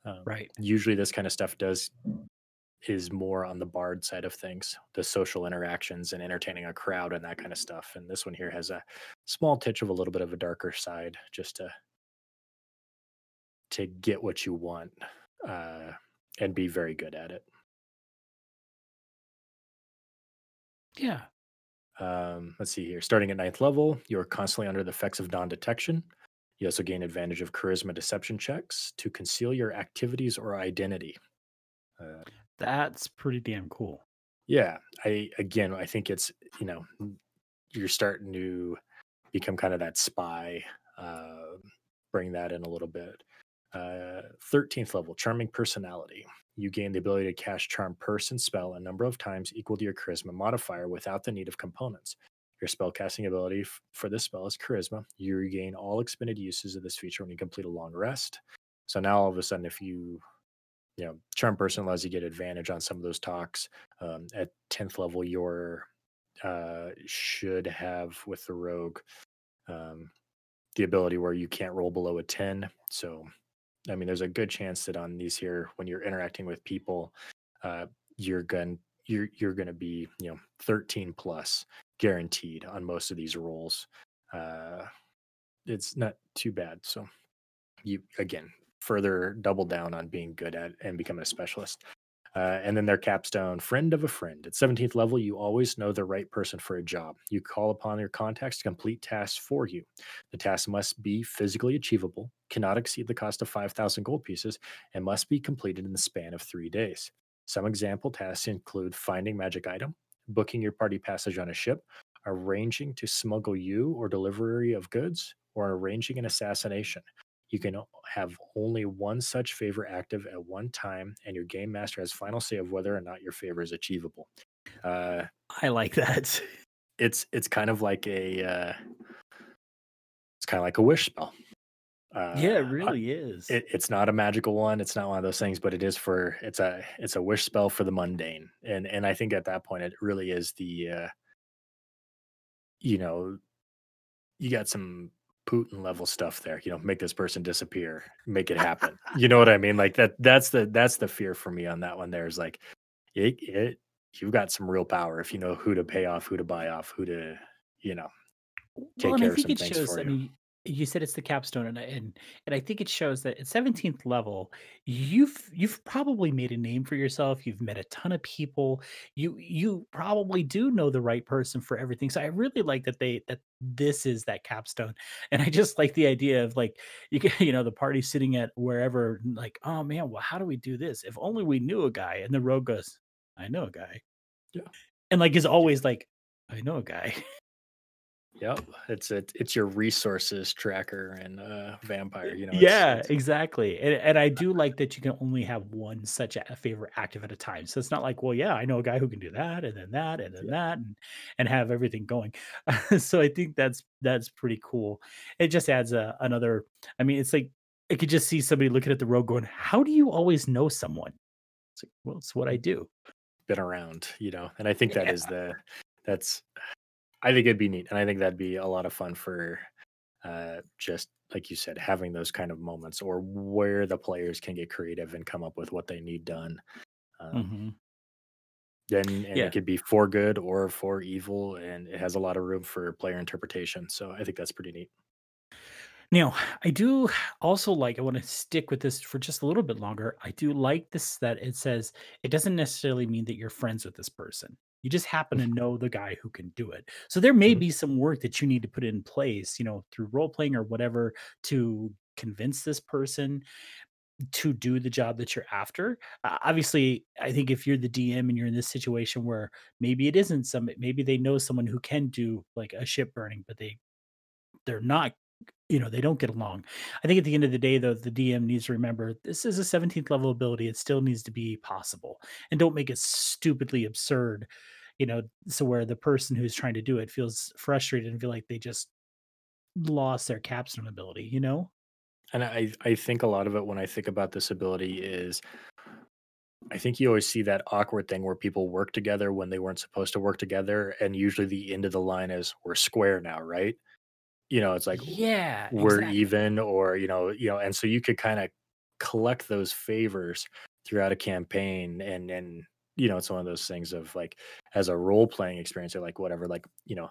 Um, Right. Usually, this kind of stuff does is more on the bard side of things, the social interactions and entertaining a crowd and that kind of stuff. And this one here has a small touch of a little bit of a darker side, just to to get what you want uh, and be very good at it. Yeah. Um, let's see here. Starting at ninth level, you are constantly under the effects of non detection. You also gain advantage of charisma deception checks to conceal your activities or identity. Uh, That's pretty damn cool. yeah, I again, I think it's you know you're starting to become kind of that spy. Uh, bring that in a little bit. Uh, Thirteenth level, charming personality. You gain the ability to cast charm person spell a number of times equal to your charisma modifier without the need of components. Your spellcasting ability f- for this spell is charisma. You regain all expended uses of this feature when you complete a long rest. So now all of a sudden, if you you know, charm person allows you to get advantage on some of those talks. Um, at tenth level, your uh, should have with the rogue um, the ability where you can't roll below a ten. So, I mean, there's a good chance that on these here, when you're interacting with people, uh, you're going you're you're going to be you know 13 plus guaranteed on most of these rolls. Uh, it's not too bad. So you again further double down on being good at and becoming a specialist. Uh, and then their capstone, friend of a friend. At 17th level, you always know the right person for a job. You call upon your contacts to complete tasks for you. The task must be physically achievable, cannot exceed the cost of 5,000 gold pieces, and must be completed in the span of three days. Some example tasks include finding magic item, booking your party passage on a ship, arranging to smuggle you or delivery of goods, or arranging an assassination. You can have only one such favor active at one time, and your game master has final say of whether or not your favor is achievable. Uh, I like that. It's it's kind of like a uh, it's kind of like a wish spell. Uh, yeah, it really is. It, it's not a magical one. It's not one of those things, but it is for it's a it's a wish spell for the mundane, and and I think at that point it really is the uh, you know you got some Putin level stuff there. You know, make this person disappear, make it happen. you know what I mean? Like that. That's the that's the fear for me on that one. There is like, it, it you've got some real power if you know who to pay off, who to buy off, who to you know take well, care of some things shows, for you. I mean, you said it's the capstone and and and I think it shows that at 17th level you've you've probably made a name for yourself you've met a ton of people you you probably do know the right person for everything so I really like that they that this is that capstone and I just like the idea of like you can you know the party sitting at wherever like oh man well how do we do this? If only we knew a guy and the rogue goes I know a guy yeah. and like is always like I know a guy Yep, it's it, it's your resources tracker and uh, vampire. You know. It's, yeah, it's... exactly. And and I do like that you can only have one such a favorite active at a time. So it's not like, well, yeah, I know a guy who can do that, and then that, and then yeah. that, and and have everything going. so I think that's that's pretty cool. It just adds a, another. I mean, it's like I could just see somebody looking at the road going, "How do you always know someone?" It's like, well, it's what I do. Been around, you know, and I think that yeah. is the that's I think it'd be neat, and I think that'd be a lot of fun for uh, just like you said, having those kind of moments, or where the players can get creative and come up with what they need done. Um, mm-hmm. Then and yeah. it could be for good or for evil, and it has a lot of room for player interpretation. So I think that's pretty neat. Now, I do also like, I want to stick with this for just a little bit longer. I do like this that it says it doesn't necessarily mean that you're friends with this person. You just happen to know the guy who can do it. So there may mm-hmm. be some work that you need to put in place, you know, through role playing or whatever to convince this person to do the job that you're after. Uh, obviously, I think if you're the DM and you're in this situation where maybe it isn't some maybe they know someone who can do like a ship burning, but they they're not you know they don't get along i think at the end of the day though the dm needs to remember this is a 17th level ability it still needs to be possible and don't make it stupidly absurd you know so where the person who's trying to do it feels frustrated and feel like they just lost their capstone ability you know and i i think a lot of it when i think about this ability is I think you always see that awkward thing where people work together when they weren't supposed to work together, and usually the end of the line is "we're square now," right? you know it's like yeah we're exactly. even or you know you know and so you could kind of collect those favors throughout a campaign and and you know it's one of those things of like as a role playing experience or like whatever like you know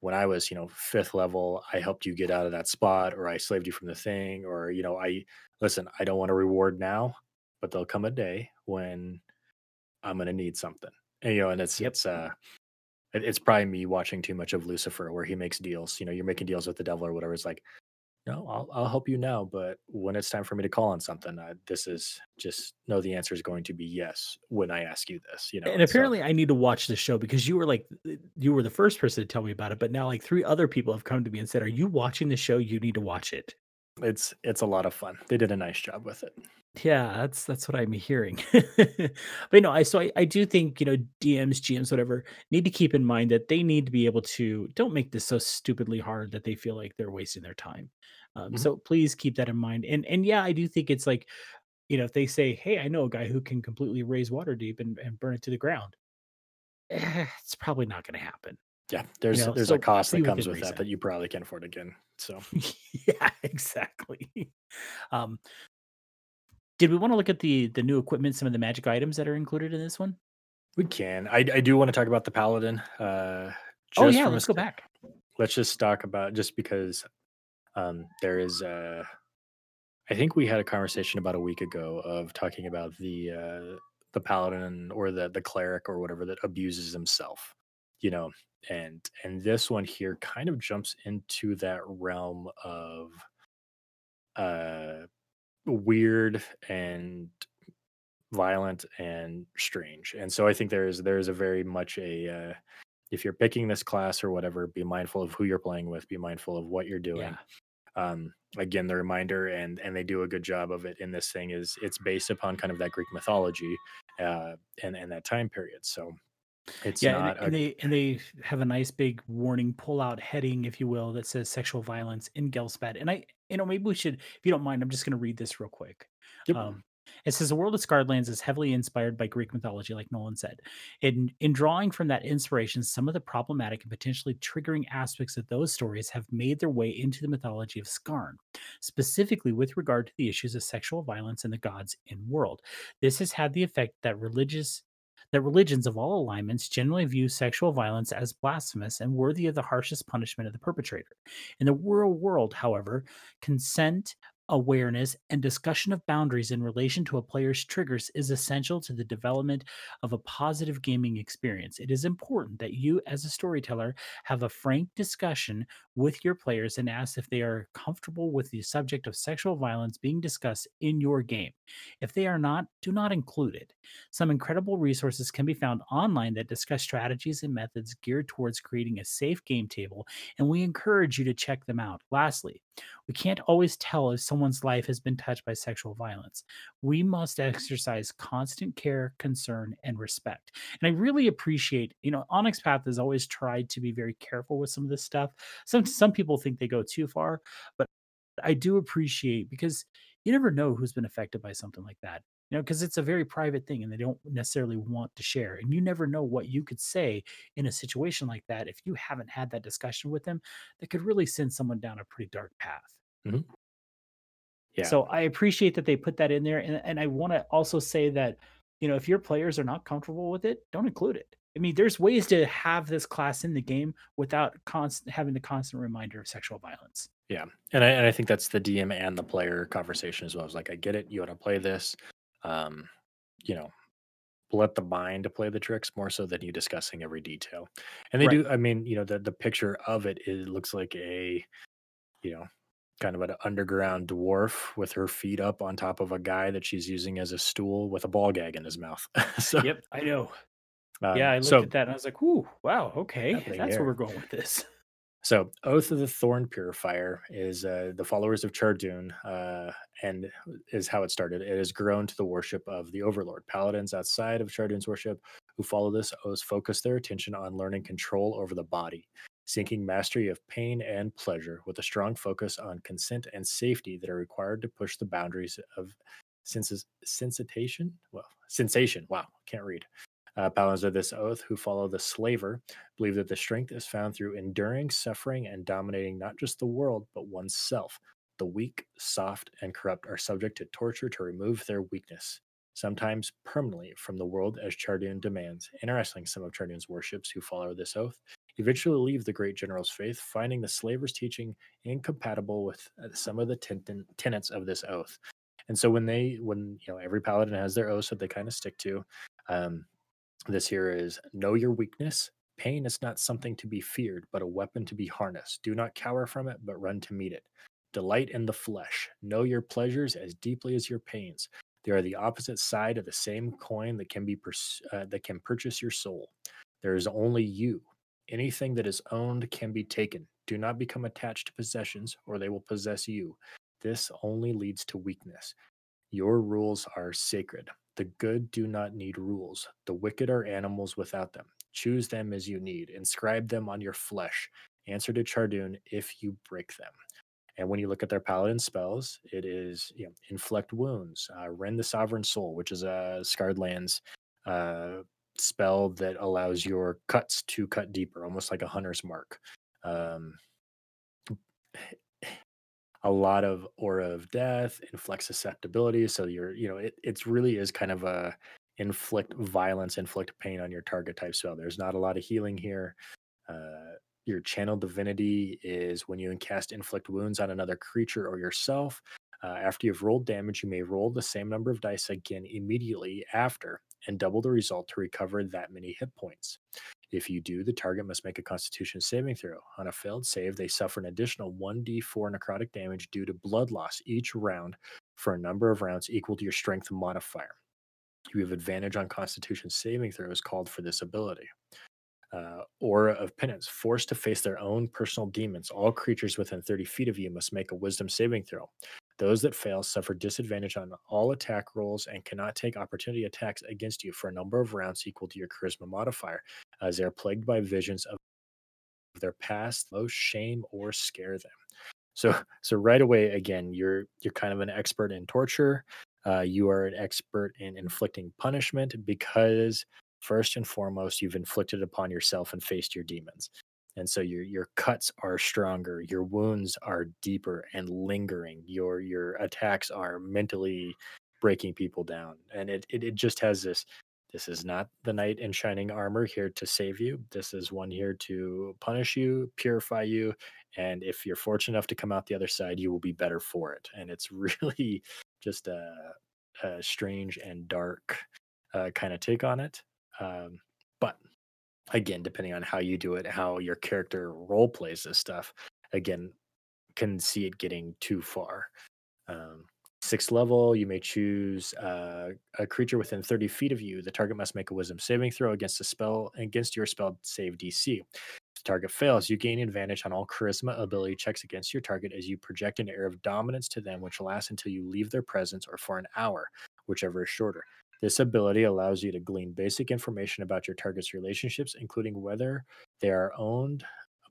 when i was you know fifth level i helped you get out of that spot or i slaved you from the thing or you know i listen i don't want a reward now but there'll come a day when i'm going to need something and you know and it's yep. it's uh it's probably me watching too much of Lucifer, where he makes deals. You know, you're making deals with the devil or whatever. It's like, no, I'll I'll help you now, but when it's time for me to call on something, uh, this is just no. The answer is going to be yes when I ask you this. You know, and apparently so, I need to watch the show because you were like you were the first person to tell me about it, but now like three other people have come to me and said, "Are you watching the show? You need to watch it." It's it's a lot of fun. They did a nice job with it. Yeah, that's that's what I'm hearing. but you know, I so I, I do think, you know, DMs, GMs, whatever, need to keep in mind that they need to be able to don't make this so stupidly hard that they feel like they're wasting their time. Um, mm-hmm. so please keep that in mind. And and yeah, I do think it's like, you know, if they say, Hey, I know a guy who can completely raze Waterdeep and, and burn it to the ground, eh, it's probably not gonna happen. Yeah, there's you know, there's so a cost that comes with that that you probably can't afford again. So yeah, exactly. Um, did we want to look at the the new equipment, some of the magic items that are included in this one? We can. I, I do want to talk about the paladin. Uh, oh yeah, let's go back. Let's just talk about just because um, there is I think we had a conversation about a week ago of talking about the uh, the paladin or the the cleric or whatever that abuses himself, you know, and and this one here kind of jumps into that realm of uh weird and violent and strange. And so I think there's there's a very much a uh, if you're picking this class or whatever, be mindful of who you're playing with, be mindful of what you're doing. Yeah. Um, again, the reminder and and they do a good job of it in this thing is it's based upon kind of that Greek mythology uh, and and that time period. So it's Yeah, and, a and they and they have a nice big warning pull-out heading, if you will, that says sexual violence in Ghelspad. And I, you know, maybe we should, if you don't mind, I'm just going to read this real quick. yep. Um, it says the world of Scarred Lands is heavily inspired by Greek mythology, like Nolan said. In in drawing from that inspiration, some of the problematic and potentially triggering aspects of those stories have made their way into the mythology of Scarn, specifically with regard to the issues of sexual violence and the gods in world. This has had the effect that religious that religions of all alignments generally view sexual violence as blasphemous and worthy of the harshest punishment of the perpetrator. In the real world, however, consent, awareness, and discussion of boundaries in relation to a player's triggers is essential to the development of a positive gaming experience. It is important that you, as a storyteller, have a frank discussion with your players and ask if they are comfortable with the subject of sexual violence being discussed in your game. If they are not, do not include it. Some incredible resources can be found online that discuss strategies and methods geared towards creating a safe game table, and we encourage you to check them out. Lastly, we can't always tell if someone's life has been touched by sexual violence. We must exercise constant care, concern, and respect. And I really appreciate, you know, Onyx Path has always tried to be very careful with some of this stuff. Some some people think they go too far, but I do appreciate because you never know who's been affected by something like that. You know, because it's a very private thing and they don't necessarily want to share. And you never know what you could say in a situation like that if you haven't had that discussion with them that could really send someone down a pretty dark path. Mhm. Yeah. So I appreciate that they put that in there. And, and I want to also say that, you know, if your players are not comfortable with it, don't include it. I mean, there's ways to have this class in the game without constant having the constant reminder of sexual violence. Yeah, and I and I think that's the DM and the player conversation as well. It's like I get it, you want to play this, um, you know, let the mind play the tricks more so than you discussing every detail. And they Right. do. I mean, you know, the the picture of it, it looks like a, you know, kind of an underground dwarf with her feet up on top of a guy that she's using as a stool with a ball gag in his mouth. so, Yep, I know. Yeah, um, I looked so at that and I was like, "Ooh, wow, okay, that's where we're going with this." So, Oath of the Thorn Purifier is uh, the followers of Chardun, uh, and is how it started. It has grown to the worship of the Overlord. Paladins outside of Chardun's worship who follow this oath focus their attention on learning control over the body, seeking mastery of pain and pleasure, with a strong focus on consent and safety that are required to push the boundaries of senses, sensation. Well, sensation. Wow, can't read. Uh, paladins of this oath who follow the slaver believe that the strength is found through enduring suffering and dominating not just the world, but oneself. The weak, soft, and corrupt are subject to torture to remove their weakness, sometimes permanently from the world as Chardun demands. Interesting, some of Chardun's worships who follow this oath eventually leave the great general's faith, finding the slaver's teaching incompatible with uh, some of the ten- tenets of this oath. And so when they, when you know, every paladin has their oath that they kind of stick to. Um, this here is know your weakness. Pain is not something to be feared, but a weapon to be harnessed. Do not cower from it, but run to meet it. Delight in the flesh. Know your pleasures as deeply as your pains. They are the opposite side of the same coin that can be pers- uh, that can purchase your soul. There is only you. Anything that is owned can be taken. Do not become attached to possessions, or they will possess you. This only leads to weakness. Your rules are sacred. The good do not need rules. The wicked are animals without them. Choose them as you need. Inscribe them on your flesh. Answer to Chardun if you break them. And when you look at their paladin spells, it is you know, inflict wounds, uh, rend the sovereign soul, which is a scarred lands uh, spell that allows your cuts to cut deeper, almost like a hunter's mark. Um, a lot of aura of death, inflict susceptibility. So you're, you know, it it's really is kind of a inflict violence, inflict pain on your target type spell. There's not a lot of healing here. Uh, your channel divinity is when you cast inflict wounds on another creature or yourself. Uh, after you've rolled damage, you may roll the same number of dice again immediately after and double the result to recover that many hit points. If you do, the target must make a constitution saving throw. On a failed save, they suffer an additional 1d4 necrotic damage due to blood loss each round for a number of rounds equal to your strength modifier. You have advantage on constitution saving throws called for this ability. Uh, aura of penance, forced to face their own personal demons. All creatures within 30 feet of you must make a wisdom saving throw. Those that fail suffer disadvantage on all attack rolls and cannot take opportunity attacks against you for a number of rounds equal to your charisma modifier, as they are plagued by visions of their past, low shame or scare them. So, so right away, again, you're you're kind of an expert in torture. Uh, you are an expert in inflicting punishment because first and foremost, you've inflicted upon yourself and faced your demons and so your your cuts are stronger your wounds are deeper and lingering your your attacks are mentally breaking people down. And it it, it just has this this is not the knight in shining armor here to save you. This is one here to punish you purify you. And if you're fortunate enough to come out the other side you will be better for it. And it's really just a, a strange and dark uh, kind of take on it. Um, but again, depending on how you do it, how your character role plays this stuff, again, can see it getting too far. Um, sixth level, you may choose uh, a creature within 30 feet of you. The target must make a wisdom saving throw against a spell against your spell save DC. If the target fails, you gain advantage on all charisma ability checks against your target as you project an air of dominance to them, which lasts until you leave their presence or for an hour, whichever is shorter. This ability allows you to glean basic information about your target's relationships, including whether they are owned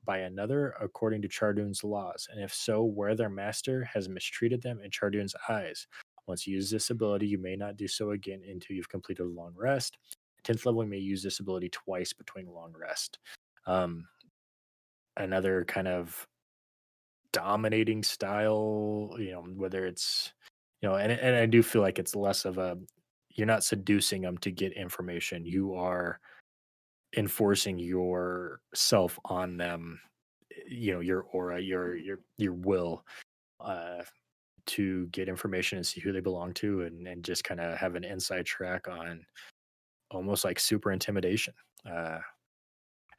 by another according to Chardun's laws, and if so, where their master has mistreated them in Chardun's eyes. Once you use this ability, you may not do so again until you've completed a long rest. 10th level, you may use this ability twice between long rest. Um, another kind of dominating style, you know, whether it's, you know, and, and I do feel like it's less of a you're not seducing them to get information. You are enforcing yourself on them. Eh, you know, your aura, your your your will, uh, to get information and see who they belong to, and and just kind of have an inside track on almost like super intimidation. Uh,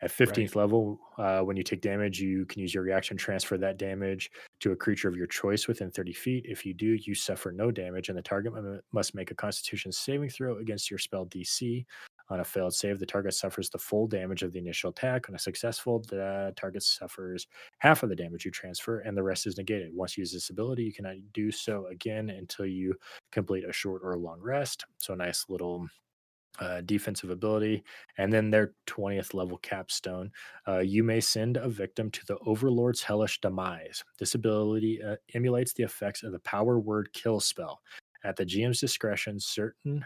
at 15th right. level, uh, when you take damage, you can use your reaction transfer that damage to a creature of your choice within 30 feet. If you do, you suffer no damage, and the target must make a Constitution saving throw against your spell DC. On a failed save, the target suffers the full damage of the initial attack. On a successful, the target suffers half of the damage you transfer, and the rest is negated. Once you use this ability, you cannot do so again until you complete a short or a long rest. So, a nice little uh, defensive ability, and then their 20th level capstone. Uh, you may send a victim to the Overlord's hellish demise. This ability uh, emulates the effects of the power word kill spell. At the GM's discretion, certain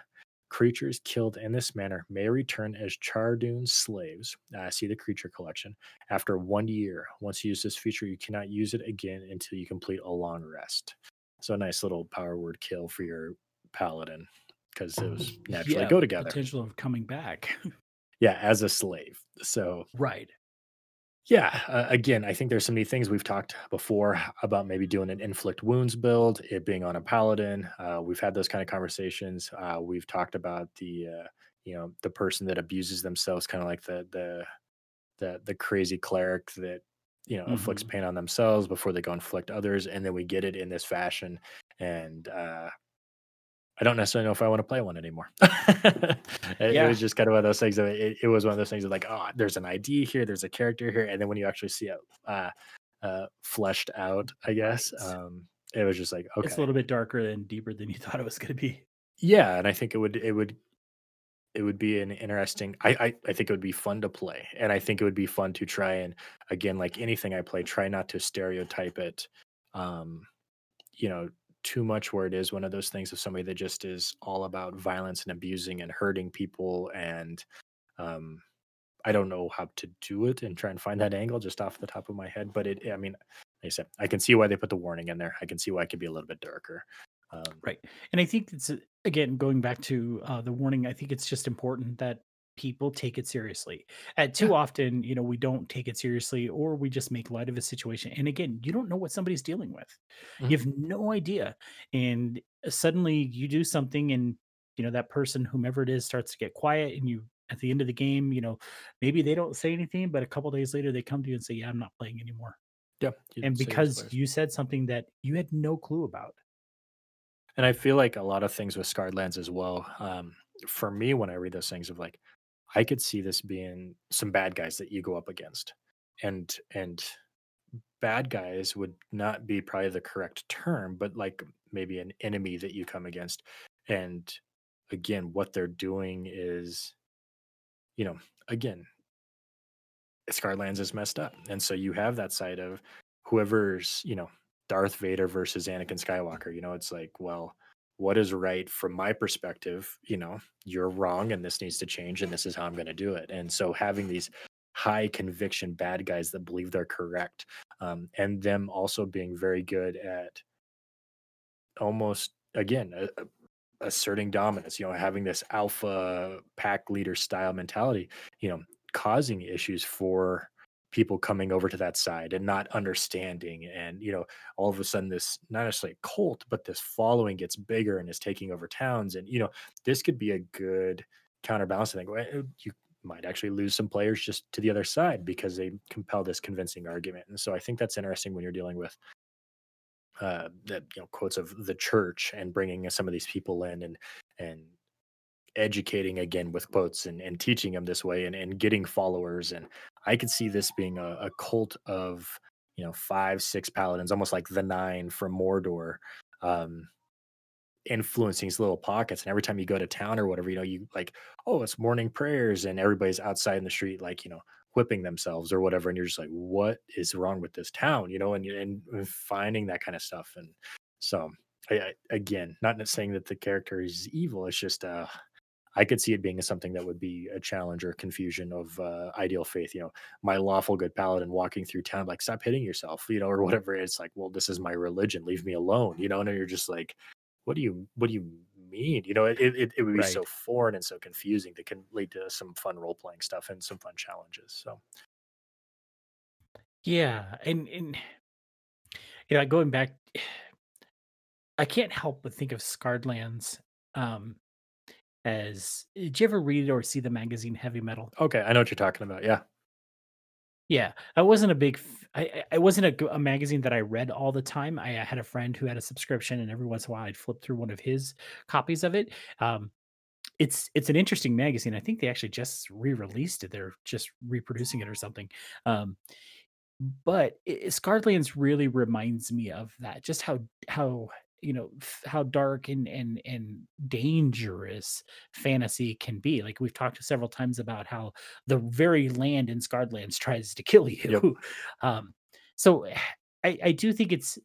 creatures killed in this manner may return as Chardun's slaves. Uh, see the creature collection. After one year, once you use this feature, you cannot use it again until you complete a long rest. So, a nice little power word kill for your paladin because it was naturally yeah, go together. Potential of coming back. yeah, as a slave. So right. Yeah, uh, again, I think there's so many things we've talked before about maybe doing an inflict wounds build, it being on a paladin. Uh, we've had those kind of conversations. Uh, we've talked about the uh, you know the person that abuses themselves, kind of like the the the the crazy cleric that you know mm-hmm. inflicts pain on themselves before they go inflict others, and then we get it in this fashion, and uh, I don't necessarily know if I want to play one anymore. it, yeah. it, was just kind of one of those things that it, it, was one of those things of like, oh, there's an ID here, there's a character here, and then when you actually see it uh, uh, fleshed out, I guess, um, it was just like, okay, it's a little bit darker and deeper than you thought it was going to be. Yeah, and I think it would it would it would be an interesting. I, I I think it would be fun to play, and I think it would be fun to try and again, like anything I play, try not to stereotype it. Um, you know, too much where it is one of those things of somebody that just is all about violence and abusing and hurting people and um i don't know how to do it and try and find that angle just off the top of my head but it i mean like i said i can see why they put the warning in there. I can see why it could be a little bit darker um, right and i think it's again going back to uh, the warning i think it's just important that people take it seriously. And too Yeah. often, you know, we don't take it seriously or we just make light of a situation. And again, you don't know what somebody's dealing with. You Mhm. have no idea. And uh, suddenly you do something and you know that person whomever it is starts to get quiet and you at the end of the game, you know, maybe they don't say anything, but a couple days later they come to you and say, "Yeah, I'm not playing anymore." Yeah. And because you said something that you had no clue about. And I feel like a lot of things with Scarred Lands as well. Um, for me, when I read those things of like, I could see this being some bad guys that you go up against. And and bad guys would not be probably the correct term, but like maybe an enemy that you come against. And again, what they're doing is, you know, again, Scarlands is messed up. And so you have that side of whoever's, you know, Darth Vader versus Anakin Skywalker. You know, it's like, well, what is right from my perspective? You know, you're wrong and this needs to change and this is how I'm going to do it. And so having these high conviction bad guys that believe they're correct um, and them also being very good at almost, again, asserting dominance, you know, having this alpha pack leader style mentality, you know, causing issues for people coming over to that side and not understanding and you know all of a sudden this not necessarily a cult but this following gets bigger and is taking over towns and you know this could be a good counterbalance i think uh, you might actually lose some players just to the other side because they compel this convincing argument and so i think that's interesting when you're dealing with uh that you know quotes of the church and bringing some of these people in and and educating again with quotes and, and teaching them this way and, and getting followers and i could see this being a, a cult of you know five six paladins almost like the nine from mordor um influencing these little pockets. And every time you go to town or whatever you know you like oh it's morning prayers and everybody's outside in the street like you know whipping themselves or whatever. And you're just like what is wrong with this town? You know and and finding that kind of stuff. And so I, I again not saying that the character is evil it's just uh I could see it being something that would be a challenge or confusion of uh, ideal faith. You know, my lawful good paladin walking through town, like stop hitting yourself, you know, or whatever. It's like, well, this is my religion. Leave me alone. You know, and you're just like, what do you, what do you mean? You know, it it, it would be so foreign and so confusing that can lead to some fun role playing stuff and some fun challenges. So Yeah. And and you know, going back I can't help but think of Scarred Lands um as did you ever read or see the magazine Heavy Metal? okay, I know what you're talking about. Yeah, Yeah, I wasn't a big. I I wasn't a magazine that I read all the time. I, had a friend who had a subscription, and every once in a while, I'd flip through one of his copies of it. Um, it's it's an interesting magazine. I think they actually just re-released it. They're just reproducing it or something. Um, but i- i- Scarred Lands really reminds me of that. Just how how you know f- how dark and and and dangerous fantasy can be. Like we've talked several times about how the very land in Scarred Lands tries to kill yep, you. um, so I, I do think it's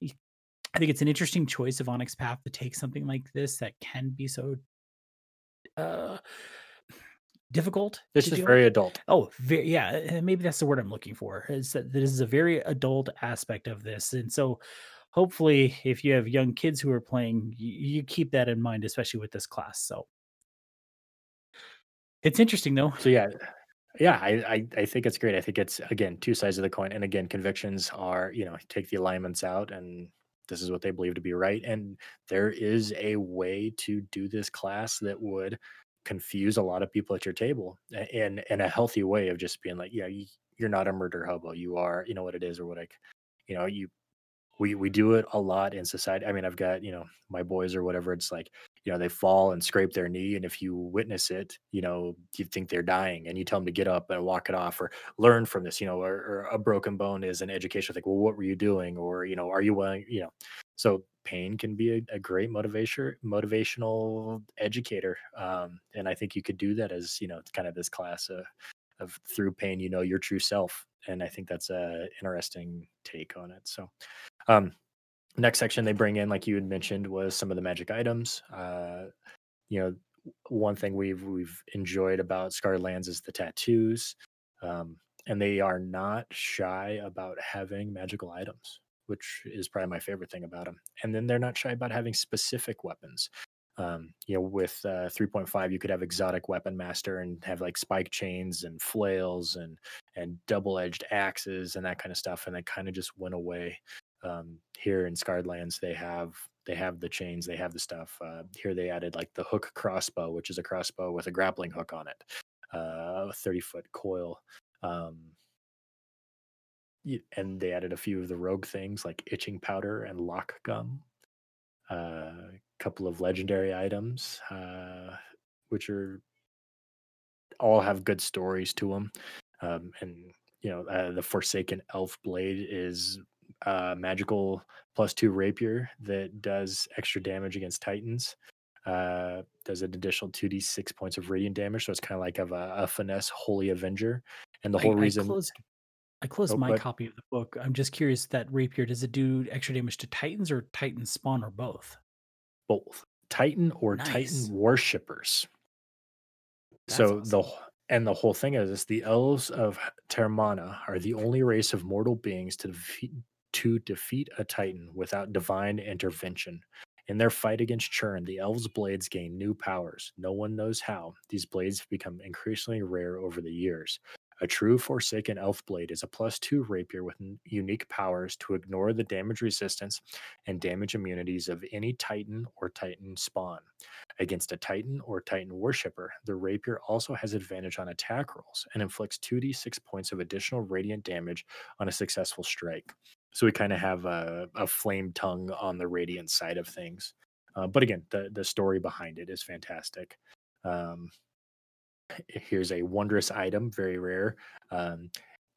I think it's an interesting choice of Onyx Path to take something like this that can be so uh difficult it's to just very adult. Oh, yeah, uh, maybe that's the word I'm looking for, is that this is a very adult aspect of this, and so, hopefully, if you have young kids who are playing, you you keep that in mind, especially with this class, so it's interesting, though. So yeah, Yeah, I, I I think it's great. I think it's again two sides of the coin, and again, convictions are you know take the alignments out, and this is what they believe to be right. And there is a way to do this class that would confuse a lot of people at your table, in in a healthy way of just being like, yeah, you, you're not a murder hobo. You are, you know what it is, or what I, you know, you we we do it a lot in society. I mean, I've got, you know, my boys or whatever, it's like, you know, they fall and scrape their knee. And if you witness it, you know, you think they're dying and you tell them to get up and walk it off or learn from this, you know, or, or a broken bone is an educational thing. Well, what were you doing? Or, you know, are you willing, you know, so pain can be a, a great motivation, motivational educator. Um, and I think you could do that as, you know, kind of this class uh, of through pain, you know, your true self. And I think that's a interesting take on it. So, um, next section they bring in, like you had mentioned, was some of the magic items. Uh, you know, one thing we've we've enjoyed about Scarred Lands is the tattoos, um, and they are not shy about having magical items, which is probably my favorite thing about them. And then they're not shy about having specific weapons. Um, you know, with uh, 3.5, you could have exotic weapon master and have like spike chains and flails and and double edged axes and that kind of stuff, and that kind of just went away. Um, here in Scarred Lands, they have they have the chains, they have the stuff. Uh, here they added like the hook crossbow, which is a crossbow with a grappling hook on it, uh, a 30 foot coil. Um, and they added a few of the rogue things like itching powder and lock gum a couple of legendary items, uh, which are all have good stories to them. Um, and you know, uh, the Forsaken Elf Blade is a magical plus two rapier that does extra damage against Titans. Uh, does an additional two d six points of radiant damage, so it's kind of like of a, a, finesse Holy Avenger. And the whole I, reason I closed, I closed oh, my but, copy of the book. I'm just curious that rapier does it do extra damage to Titans or Titan spawn or both? both Titan or nice. Titan worshippers. That's so awesome. the and the whole thing is, is the elves of Termana are the only race of mortal beings to defeat to defeat a Titan without divine intervention. In their fight against Chern, the elves' blades gain new powers. No one knows how. These blades have become increasingly rare over the years. A true Forsaken Elf Blade is a plus two rapier with unique powers to ignore the damage resistance and damage immunities of any Titan or Titan spawn. Against a Titan or Titan worshipper, the rapier also has advantage on attack rolls and inflicts 2d6 points of additional radiant damage on a successful strike. So we kind of have a, a, flame tongue on the radiant side of things. Uh, but again, the, the story behind it is fantastic. Um, here's a wondrous item, very rare. Um,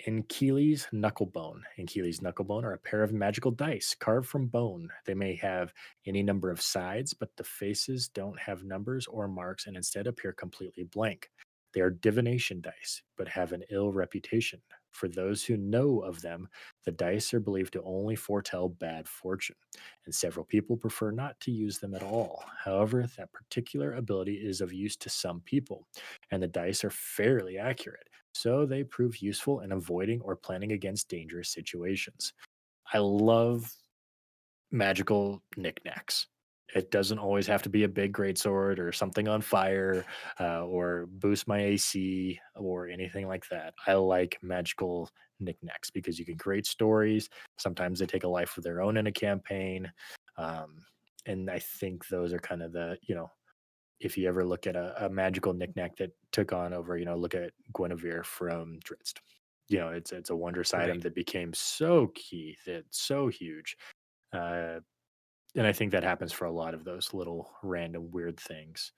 Enkili's Knucklebone. Enkili's Knucklebone are a pair of magical dice carved from bone. They may have any number of sides, but the faces don't have numbers or marks and instead appear completely blank. They are divination dice, but have an ill reputation. For those who know of them, the dice are believed to only foretell bad fortune, and several people prefer not to use them at all. However, that particular ability is of use to some people, and the dice are fairly accurate, so they prove useful in avoiding or planning against dangerous situations. I love magical knickknacks. It doesn't always have to be a big great sword or something on fire uh, or boost my AC or anything like that. I like magical knickknacks because you can create stories. Sometimes they take a life of their own in a campaign. Um, and I think those are kind of the, you know, if you ever look at a, a magical knickknack that took on over, you know, look at Guenhwyvar from Drizzt. You know, it's it's a wondrous right. item that became so key, that so huge. Uh, and I think that happens for a lot of those little random weird things.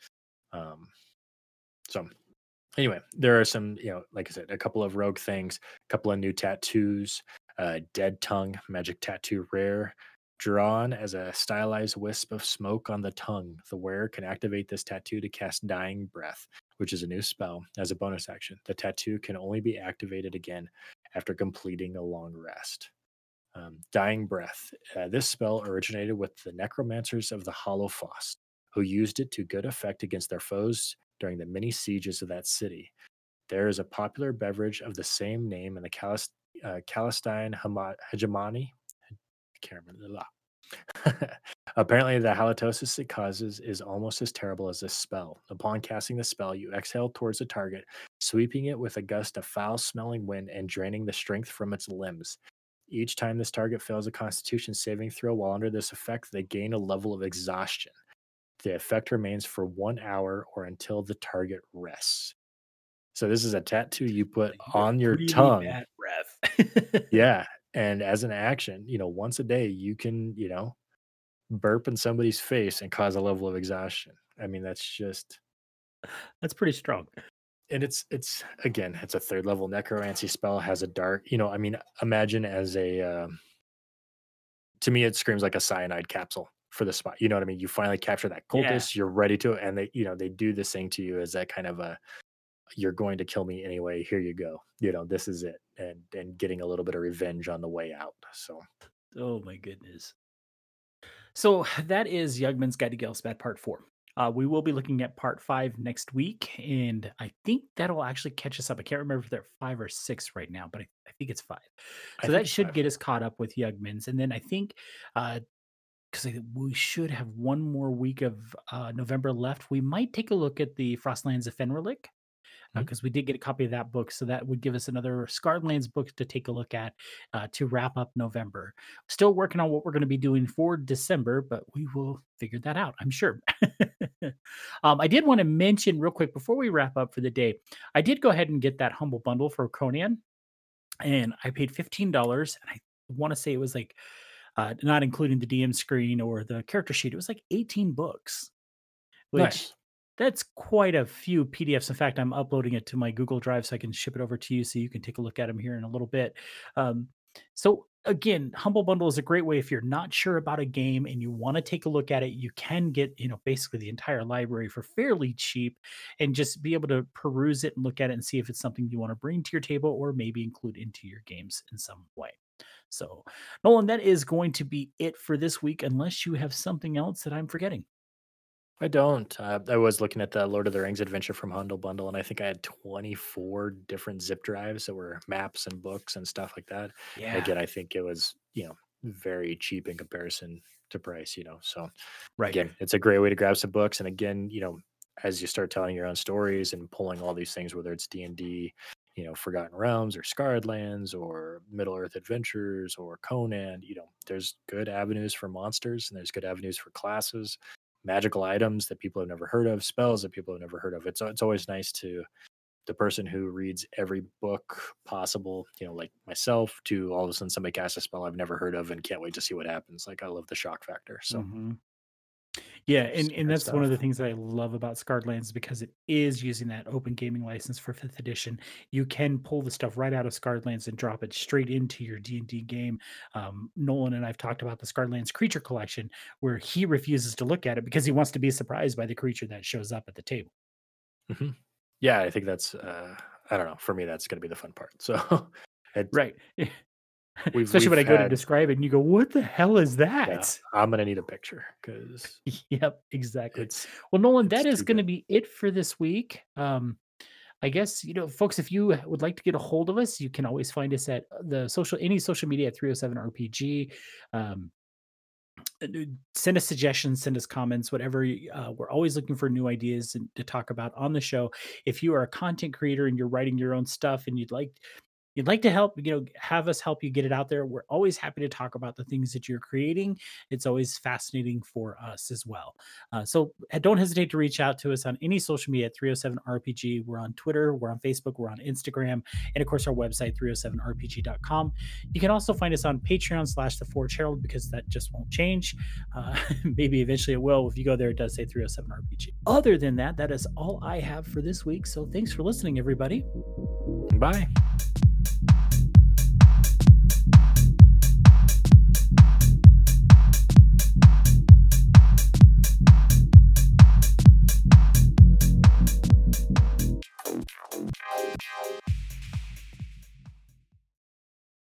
Um, so anyway, there are some, you know, like I said, a couple of rogue things, a couple of new tattoos, uh, dead tongue, magic tattoo rare, drawn as a stylized wisp of smoke on the tongue. The wearer can activate this tattoo to cast dying breath, which is a new spell as a bonus action. The tattoo can only be activated again after completing a long rest. Um, Dying Breath. Uh, this spell originated with the necromancers of the Hollowfaust, who used it to good effect against their foes during the many sieges of that city. There is a popular beverage of the same name in the uh, Calastian hegemony. I can't remember. Apparently, the halitosis it causes is almost as terrible as this spell. Upon casting the spell, you exhale towards the target, sweeping it with a gust of foul smelling wind and draining the strength from its limbs. Each time this target fails a constitution saving throw while under this effect, they gain a level of exhaustion. The effect remains for one hour or until the target rests. So this is a tattoo you put on your tongue. yeah. And as an action, you know, once a day you can, you know, burp in somebody's face and cause a level of exhaustion. I mean, that's just that's pretty strong and it's it's again it's a third level necromancy spell has a dark you know i mean imagine as a um, to me it screams like a cyanide capsule for the spot you know what i mean you finally capture that cultist yeah. you're ready to and they you know they do this thing to you as that kind of a you're going to kill me anyway here you go you know this is it and and getting a little bit of revenge on the way out so oh my goodness so that is Yugman's Guide to Ghelspad Part 4. Uh, we will be looking at part five next week, and I think that'll actually catch us up. I can't remember if they're five or six right now, but I, I think it's five. So that should five. get us caught up with Yugmans. And then I think uh, because we should have one more week of uh, November left. We might take a look at the Frostlands of Fenrilik because uh, we did get a copy of that book. So that would give us another Scarred Lands book to take a look at uh, to wrap up November. Still working on what we're going to be doing for December, but we will figure that out, I'm sure. um, I did want to mention real quick before we wrap up for the day, I did go ahead and get that humble bundle for Conan, and I paid $15. And I want to say it was like, uh, not including the DM screen or the character sheet, it was like 18 books, which nice that's quite a few PDFs. In fact, I'm uploading it to my Google Drive so I can ship it over to you so you can take a look at them here in a little bit. Um, so again, Humble Bundle is a great way if you're not sure about a game and you want to take a look at it, you can get, you know, basically the entire library for fairly cheap and just be able to peruse it and look at it and see if it's something you want to bring to your table or maybe include into your games in some way. So, Nolan, that is going to be it for this week, unless you have something else that I'm forgetting. I don't. Uh, I was looking at the Lord of the Rings Adventure from Hundle Bundle, and I think I had 24 different zip drives that were maps and books and stuff like that. Yeah. Again, I think it was, you know, very cheap in comparison to price, you know. So, right. again, it's a great way to grab some books. And again, you know, as you start telling your own stories and pulling all these things, whether it's D and D, you know, Forgotten Realms or Scarred Lands or Middle Earth Adventures or Conan, you know, there's good avenues for monsters and there's good avenues for classes magical items that people have never heard of, spells that people have never heard of. It's it's always nice to the person who reads every book possible, you know, like myself, to all of a sudden somebody casts a spell I've never heard of and can't wait to see what happens. Like I love the shock factor. So mm-hmm. Yeah, and, and that's stuff. one of the things that I love about Scarred Lands because it is using that open gaming license for fifth edition. You can pull the stuff right out of Scarred Lands and drop it straight into your D and D game. Um, Nolan and I've talked about the Scarred Lands creature collection, where he refuses to look at it because he wants to be surprised by the creature that shows up at the table. Mm-hmm. Yeah, I think that's. Uh, I don't know. For me, that's going to be the fun part. So, right. We've, Especially we've when I go to describe it and you go, what the hell is that? Yeah, I'm going to need a picture because. yep, exactly. well, Nolan, that is going to be it for this week. Um, I guess, you know, folks, if you would like to get a hold of us, you can always find us at uh, the social, any social media at 307 RPG. Um, uh, send us suggestions send us comments whatever uh, we're always looking for new ideas to talk about on the show if you are a content creator and you're writing your own stuff and you'd like you'd like to help, you know, have us help you get it out there, we're always happy to talk about the things that you're creating. It's always fascinating for us as well. Uh, so uh, don't hesitate to reach out to us on any social media at 307 RPG. We're on Twitter, we're on Facebook, we're on Instagram, and of course our website 307rpg.com. You can also find us on Patreon slash the Forge Herald because that just won't change. Uh, maybe eventually it will. If you go there, it does say 307 RPG. Other than that, that is all I have for this week. So thanks for listening, everybody. Bye.